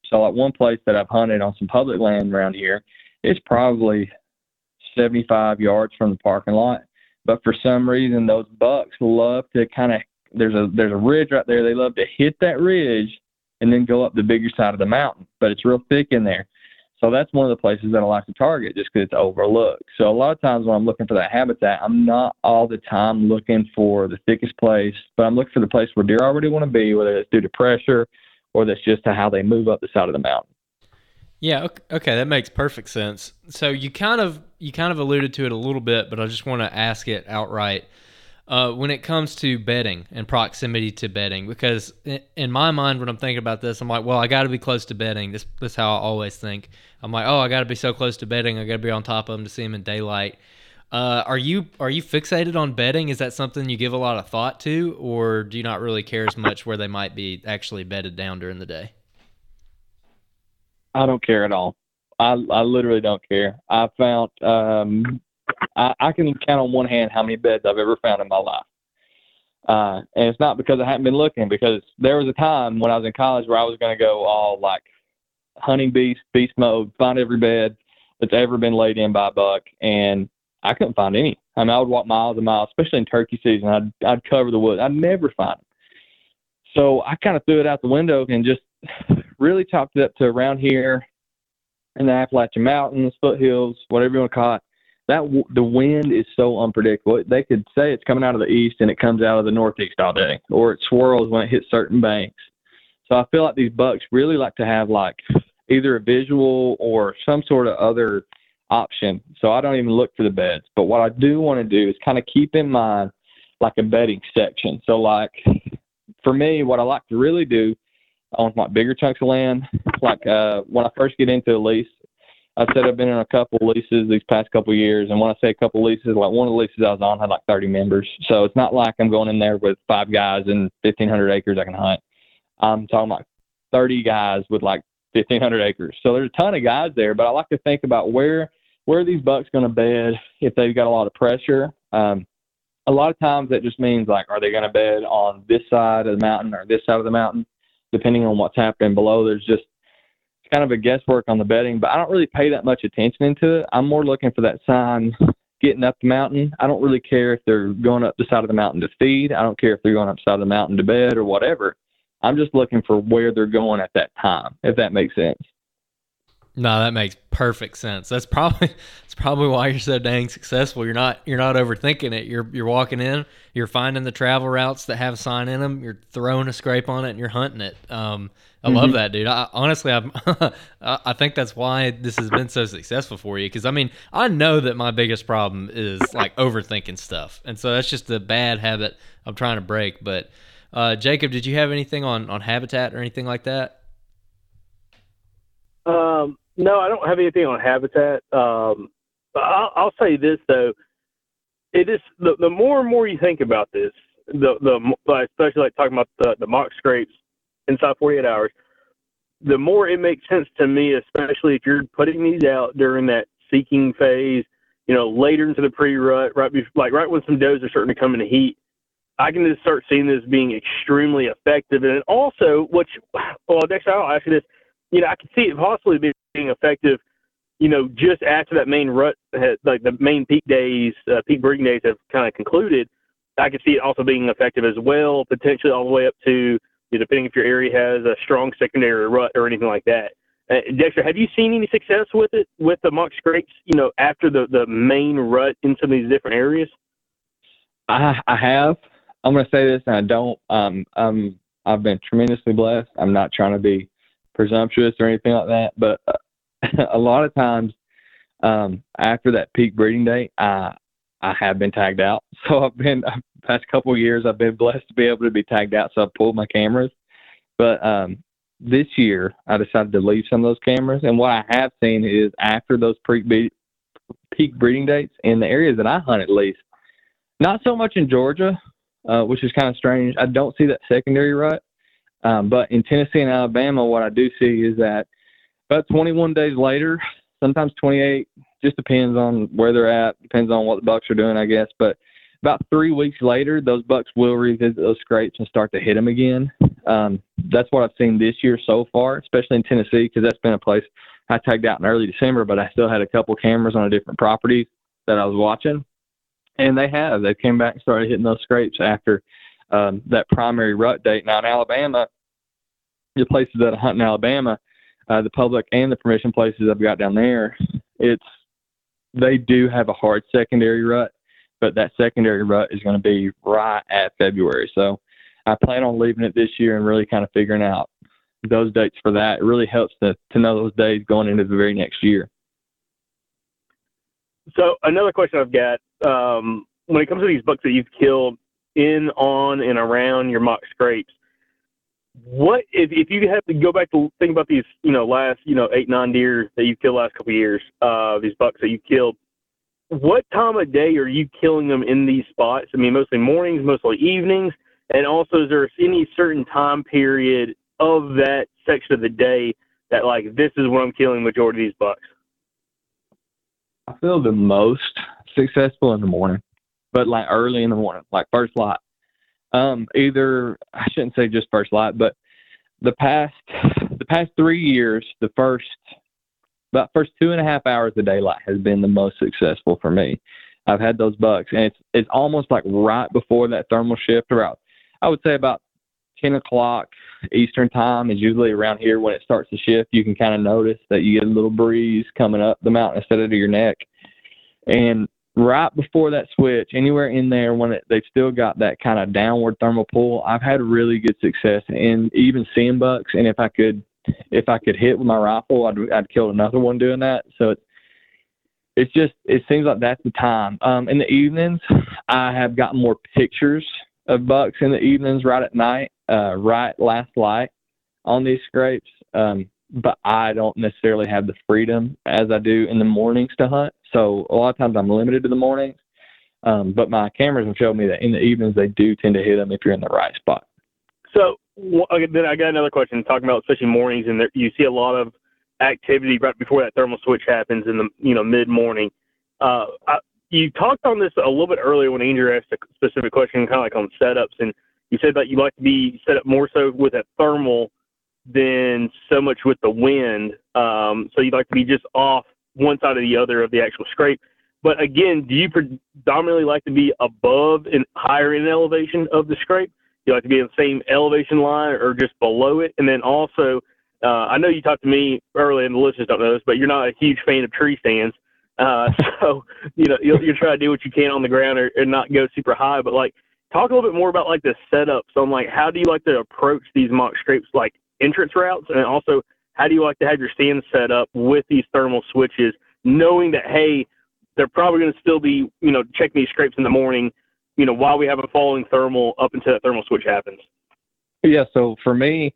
[SPEAKER 4] so like one place that I've hunted on some public land around here, it's probably 75 yards from the parking lot. But for some reason, those bucks love to kind of there's a there's a ridge right there. They love to hit that ridge and then go up the bigger side of the mountain. But it's real thick in there. So that's one of the places that I like to target just because it's overlooked. So a lot of times when I'm looking for that habitat, I'm not all the time looking for the thickest place, but I'm looking for the place where deer already want to be, whether it's due to pressure or that's just to how they move up the side of the mountain.
[SPEAKER 1] Yeah, ok- okay, that makes perfect sense. So you kind of you kind of alluded to it a little bit, but I just want to ask it outright. Uh, when it comes to bedding and proximity to bedding, because in my mind, when I'm thinking about this, I'm like, well, I got to be close to bedding. This that's how I always think. I'm like, oh, I got to be so close to bedding. I got to be on top of them to see them in daylight. Uh, are you are you fixated on bedding? Is that something you give a lot of thought to, or do you not really care as much where they might be actually bedded down during the day?
[SPEAKER 4] I don't care at all. I I literally don't care. I found um I, I can count on one hand how many beds I've ever found in my life. Uh, and it's not because I haven't been looking, because there was a time when I was in college where I was going to go all like hunting beast, beast mode, find every bed that's ever been laid in by a buck, and I couldn't find any. I mean, I would walk miles and miles, especially in turkey season. I'd I'd cover the woods. I'd never find them. So I kind of threw it out the window and just really chopped it up to around here in the Appalachian Mountains, foothills, whatever you want to call it. That w- the wind is so unpredictable. They could say it's coming out of the east and it comes out of the northeast all day, or it swirls when it hits certain banks. So I feel like these bucks really like to have like either a visual or some sort of other option. So I don't even look for the beds. But what I do want to do is kind of keep in mind like a bedding section. So like for me, what I like to really do on my bigger chunks of land, like uh, when I first get into a lease, I said I've been in a couple leases these past couple years, and when I say a couple leases, like one of the leases I was on had like 30 members, so it's not like I'm going in there with five guys and 1,500 acres I can hunt. I'm talking like 30 guys with like 1,500 acres, so there's a ton of guys there. But I like to think about where where these bucks going to bed if they've got a lot of pressure. Um, a lot of times that just means like, are they going to bed on this side of the mountain or this side of the mountain? Depending on what's happening below, there's just kind of a guesswork on the bedding, but I don't really pay that much attention into it. I'm more looking for that sign getting up the mountain. I don't really care if they're going up the side of the mountain to feed. I don't care if they're going up the side of the mountain to bed or whatever. I'm just looking for where they're going at that time, if that makes sense.
[SPEAKER 1] No, that makes perfect sense. That's probably that's probably why you're so dang successful. You're not you're not overthinking it. You're you're walking in, you're finding the travel routes that have a sign in them. You're throwing a scrape on it, and you're hunting it. Um, I love that, dude. I, honestly, I'm, I I think that's why this has been so successful for you. Because I mean, I know that my biggest problem is like overthinking stuff, and so that's just a bad habit I'm trying to break. But uh, Jacob, did you have anything on on habitat or anything like that?
[SPEAKER 5] Um, no, I don't have anything on habitat. Um, I'll, I'll say this though, it is the, the more and more you think about this, the the especially like talking about the the mock scrapes inside 48 hours, the more it makes sense to me, especially if you're putting these out during that seeking phase, you know, later into the pre-rut, right before, like right when some does are starting to come into heat. I can just start seeing this being extremely effective, and also, which, well, Dexter, I'll ask you this. You know, I can see it possibly being effective. You know, just after that main rut, had, like the main peak days, uh, peak breeding days have kind of concluded. I can see it also being effective as well, potentially all the way up to, you know, depending if your area has a strong secondary rut or anything like that. Uh, Dexter, have you seen any success with it with the mock scrapes? You know, after the the main rut in some of these different areas.
[SPEAKER 4] I I have. I'm going to say this, and I don't. Um, um, I've been tremendously blessed. I'm not trying to be presumptuous or anything like that, but uh, a lot of times um, after that peak breeding date, I I have been tagged out. So I've been past couple years, I've been blessed to be able to be tagged out. So I've pulled my cameras, but um, this year I decided to leave some of those cameras. And what I have seen is after those peak peak breeding dates in the areas that I hunt, at least, not so much in Georgia, uh, which is kind of strange. I don't see that secondary rut. Um, but in Tennessee and Alabama, what I do see is that about 21 days later, sometimes 28, just depends on where they're at, depends on what the bucks are doing, I guess. But about three weeks later, those bucks will revisit those scrapes and start to hit them again. Um, that's what I've seen this year so far, especially in Tennessee, because that's been a place I tagged out in early December, but I still had a couple cameras on a different properties that I was watching, and they have. They came back and started hitting those scrapes after um, that primary rut date. Now in Alabama, the places that I hunt in Alabama, uh, the public and the permission places I've got down there, it's they do have a hard secondary rut, but that secondary rut is going to be right at February. So I plan on leaving it this year and really kind of figuring out those dates for that. It really helps to to know those days going into the very next year.
[SPEAKER 5] So another question I've got, um, when it comes to these bucks that you've killed in, on, and around your mock scrapes, what if if you have to go back to think about these, you know, last, you know, eight, nine deer that you've killed last couple of years, uh, these bucks that you've killed, what time of day are you killing them in these spots? I mean, mostly mornings, mostly evenings, and also is there any certain time period of that section of the day that like this is when I'm killing majority of these bucks?
[SPEAKER 4] I feel the most successful in the morning, but like early in the morning, like first light. Um, either I shouldn't say just first light, but the past the past three years, the first about first two and a half hours of daylight has been the most successful for me. I've had those bucks, and it's it's almost like right before that thermal shift, about I would say about ten o'clock Eastern time is usually around here when it starts to shift. You can kind of notice that you get a little breeze coming up the mountain instead of to your neck, and right before that switch, anywhere in there when it, they've still got that kind of downward thermal pull, I've had really good success in even seeing bucks. And if I could, if I could hit with my rifle, I'd I'd kill another one doing that. So it's it's just it seems like that's the time. Um, in the evenings, I have gotten more pictures of bucks in the evenings, right at night, uh, right last light on these scrapes. Um, but I don't necessarily have the freedom as I do in the mornings to hunt. So a lot of times I'm limited to the mornings. Um, but my cameras have showed me that in the evenings they do tend to hit them if you're in the right spot.
[SPEAKER 5] So okay, then I got another question talking about especially mornings and there, you see a lot of activity right before that thermal switch happens in the you know mid morning. Uh, you talked on this a little bit earlier when Andrew asked a specific question, kind of like on setups, and you said that you like to be set up more so with a thermal than so much with the wind. Um, so you'd like to be just off one side or the other of the actual scrape. But again, do you predominantly like to be above and higher in elevation of the scrape? Do you like to be in the same elevation line or just below it? And then also, uh, I know you talked to me earlier, and the listeners don't know this, but you're not a huge fan of tree stands. Uh, so you know you'll, you'll try to do what you can on the ground or, and not go super high. But like, talk a little bit more about like the setup. So I'm like how do you like to approach these mock scrapes like entrance routes, and also how do you like to have your stand set up with these thermal switches, knowing that hey, they're probably going to still be you know checking these scrapes in the morning, you know while we have a falling thermal up until that thermal switch happens.
[SPEAKER 4] Yeah. So for me,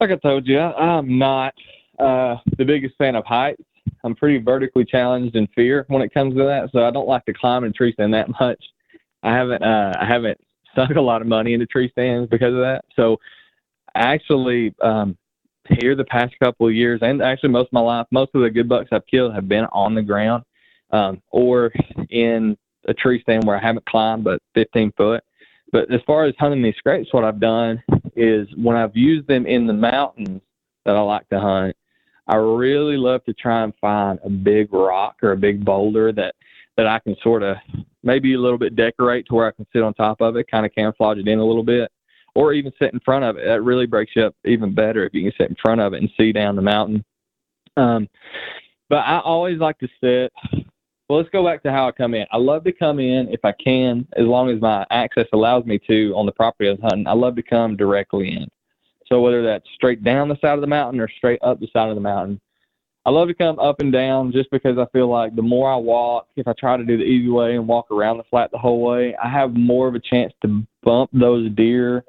[SPEAKER 4] like I told you, I'm not uh, the biggest fan of heights. I'm pretty vertically challenged in fear when it comes to that, so I don't like to climb in tree stand that much. I haven't uh, I haven't sunk a lot of money into tree stands because of that. So actually, um, here the past couple of years, and actually most of my life, most of the good bucks I've killed have been on the ground um, or in a tree stand where I haven't climbed but 15 foot. But as far as hunting these scrapes, what I've done is when I've used them in the mountains that I like to hunt, I really love to try and find a big rock or a big boulder that that I can sort of maybe a little bit decorate to where I can sit on top of it, kind of camouflage it in a little bit, or even sit in front of it. That really breaks you up even better if you can sit in front of it and see down the mountain. Um, but I always like to sit. Well, let's go back to how I come in. I love to come in if I can, as long as my access allows me to on the property I was hunting. I love to come directly in. So whether that's straight down the side of the mountain or straight up the side of the mountain, I love to come up and down just because I feel like the more I walk, if I try to do the easy way and walk around the flat the whole way, I have more of a chance to bump those deer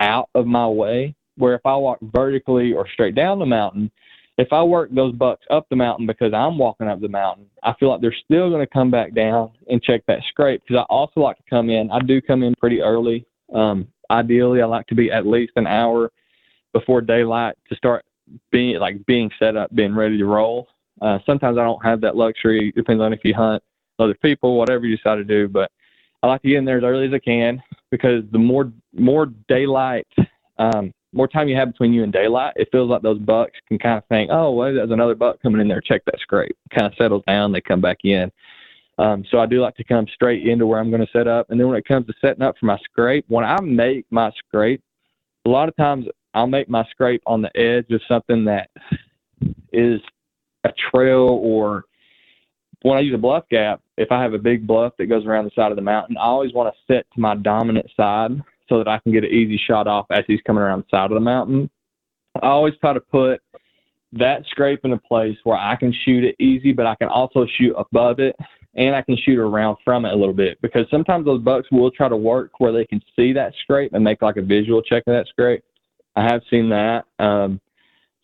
[SPEAKER 4] out of my way. Where if I walk vertically or straight down the mountain, if I work those bucks up the mountain because I'm walking up the mountain, I feel like they're still going to come back down and check that scrape. Because I also like to come in. I do come in pretty early. Um, ideally, I like to be at least an hour before daylight to start being like being set up, being ready to roll. Uh, sometimes I don't have that luxury. Depends on if you hunt other people, whatever you decide to do. But I like to get in there as early as I can because the more more daylight, um, more time you have between you and daylight, it feels like those bucks can kind of think, oh, well, there's another buck coming in there. Check that scrape. Kind of settles down. They come back in. Um, so I do like to come straight into where I'm going to set up. And then when it comes to setting up for my scrape, when I make my scrape, a lot of times I'll make my scrape on the edge of something that is a trail or when I use a bluff gap, if I have a big bluff that goes around the side of the mountain, I always want to set to my dominant side so that I can get an easy shot off as he's coming around the side of the mountain. I always try to put that scrape in a place where I can shoot it easy, but I can also shoot above it and I can shoot around from it a little bit because sometimes those bucks will try to work where they can see that scrape and make like a visual check of that scrape. I have seen that. Um,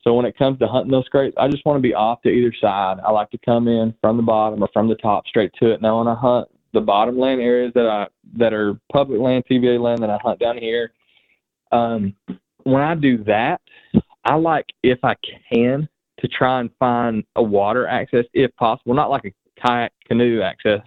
[SPEAKER 4] so when it comes to hunting those scrapes, I just want to be off to either side. I like to come in from the bottom or from the top straight to it. Now when I hunt the bottom land areas that I that are public land, TVA land that I hunt down here, um, when I do that, I like if I can to try and find a water access if possible, not like a kayak canoe access.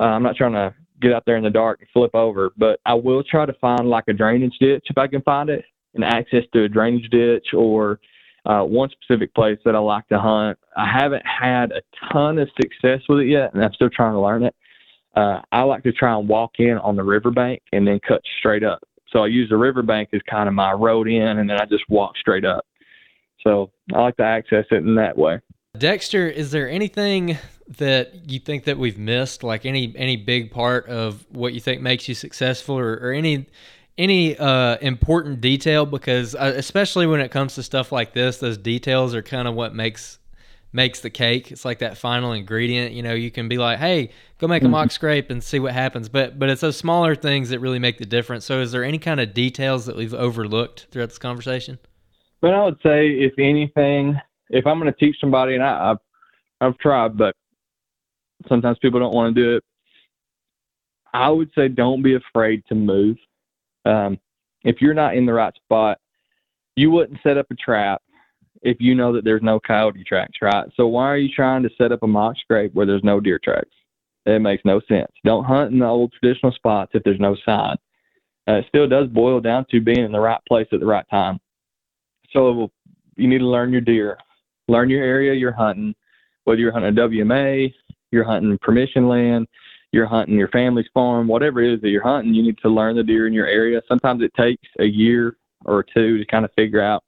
[SPEAKER 4] Uh, I'm not trying to get out there in the dark and flip over, but I will try to find like a drainage ditch if I can find it, and access to a drainage ditch or uh, one specific place that I like to hunt. I haven't had a ton of success with it yet, and I'm still trying to learn it. Uh, I like to try and walk in on the riverbank and then cut straight up. So I use the riverbank as kind of my road in, and then I just walk straight up. So I like to access it in that way.
[SPEAKER 1] Dexter, is there anything that you think that we've missed, like any any big part of what you think makes you successful, or, or any any uh, important detail? Because uh, especially when it comes to stuff like this, those details are kind of what makes makes the cake. It's like that final ingredient. You know, you can be like, "Hey, go make a mock scrape and see what happens," but but it's those smaller things that really make the difference. So, is there any kind of details that we've overlooked throughout this conversation?
[SPEAKER 4] But I would say, if anything, if I'm going to teach somebody, and I, I've, I've tried, but sometimes people don't want to do it. I would say, don't be afraid to move. Um, if you're not in the right spot, you wouldn't set up a trap if you know that there's no coyote tracks, right? So why are you trying to set up a mock scrape where there's no deer tracks? It makes no sense. Don't hunt in the old traditional spots if there's no sign. Uh, it still does boil down to being in the right place at the right time. So you need to learn your deer, learn your area you're hunting, whether you're hunting a WMA, you're hunting permission land, you're hunting your family's farm, whatever it is that you're hunting, you need to learn the deer in your area. Sometimes it takes a year or two to kind of figure out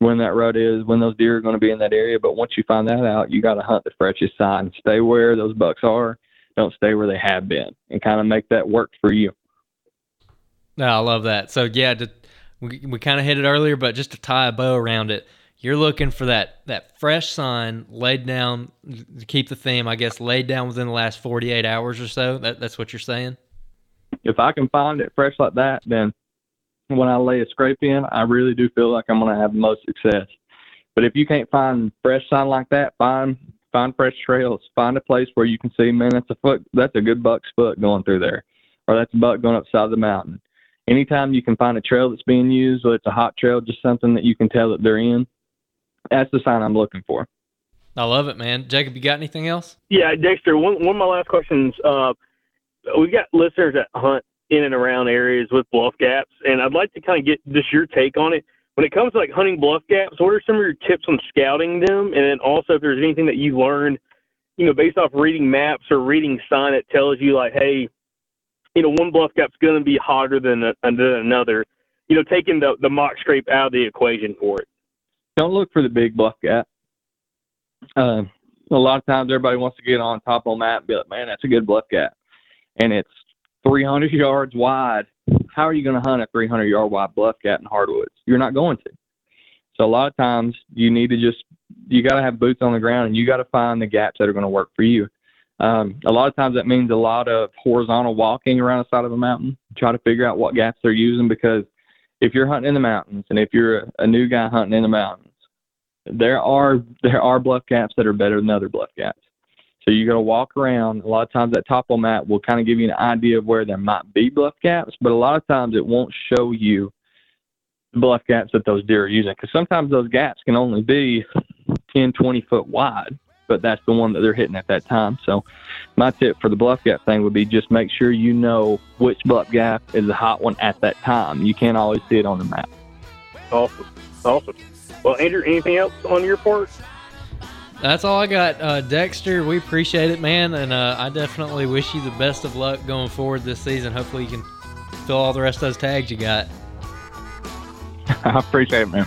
[SPEAKER 4] when that rut is, when those deer are going to be in that area. But once you find that out, you got to hunt the freshest and stay where those bucks are. Don't stay where they have been, and kind of make that work for you.
[SPEAKER 1] No, I love that. So yeah, to, we we kind of hit it earlier, but just to tie a bow around it, you're looking for that that fresh sign laid down to keep the theme, I guess, laid down within the last 48 hours or so. That, that's what you're saying.
[SPEAKER 4] If I can find it fresh like that, then when I lay a scrape in, I really do feel like I'm going to have the most success. But if you can't find fresh sign like that, find find fresh trails. Find a place where you can see, man, that's a foot, that's a good buck's foot going through there, or that's a buck going up side of the mountain. Anytime you can find a trail that's being used, whether it's a hot trail, just something that you can tell that they're in, that's the sign I'm looking for.
[SPEAKER 1] I love it, man. Jacob, you got anything else?
[SPEAKER 5] Yeah, Dexter. One one of my last questions. Uh, we got listeners that hunt in and around areas with bluff gaps, and I'd like to kind of get just your take on it. When it comes to like hunting bluff gaps, what are some of your tips on scouting them? And then also, if there's anything that you learned, you know, based off reading maps or reading sign that tells you like, hey, you know, one bluff gap's going to be hotter than, a, than another. You know, taking the the mock scrape out of the equation for it.
[SPEAKER 4] Don't look for the big bluff gap. Uh, a lot of times everybody wants to get on top on that and be like, man, that's a good bluff gap. And it's 300 yards wide. How are you going to hunt a 300 yard wide bluff gap in hardwoods? You're not going to. So a lot of times you need to just, you got to have boots on the ground and you got to find the gaps that are going to work for you. Um, a lot of times that means a lot of horizontal walking around the side of a mountain, try to figure out what gaps they're using because if you're hunting in the mountains and if you're a, new guy hunting in the mountains, there are there are bluff gaps that are better than other bluff gaps. So you got to walk around. A lot of times that topo map will kind of give you an idea of where there might be bluff gaps, but a lot of times it won't show you the bluff gaps that those deer are using because sometimes those gaps can only be 10, 20 foot wide, but that's the one that they're hitting at that time. So my tip for the bluff gap thing would be just make sure you know which bluff gap is the hot one at that time. You can't always see it on the map.
[SPEAKER 5] Awesome, awesome. Well, Andrew, anything else on your part?
[SPEAKER 1] That's all I got, uh, Dexter. We appreciate it, man, and uh, I definitely wish you the best of luck going forward this season. Hopefully, you can fill all the rest of those tags you got.
[SPEAKER 4] I appreciate it, man.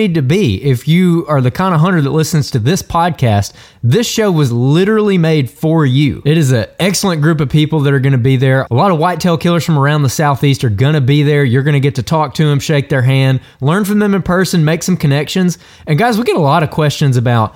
[SPEAKER 1] to be if you are the kind of hunter that listens to this podcast. This show was literally made for you. It is an excellent group of people that are going to be there. A lot of whitetail killers from around the southeast are going to be there. You're going to get to talk to them, shake their hand, learn from them in person, make some connections. And guys, we get a lot of questions about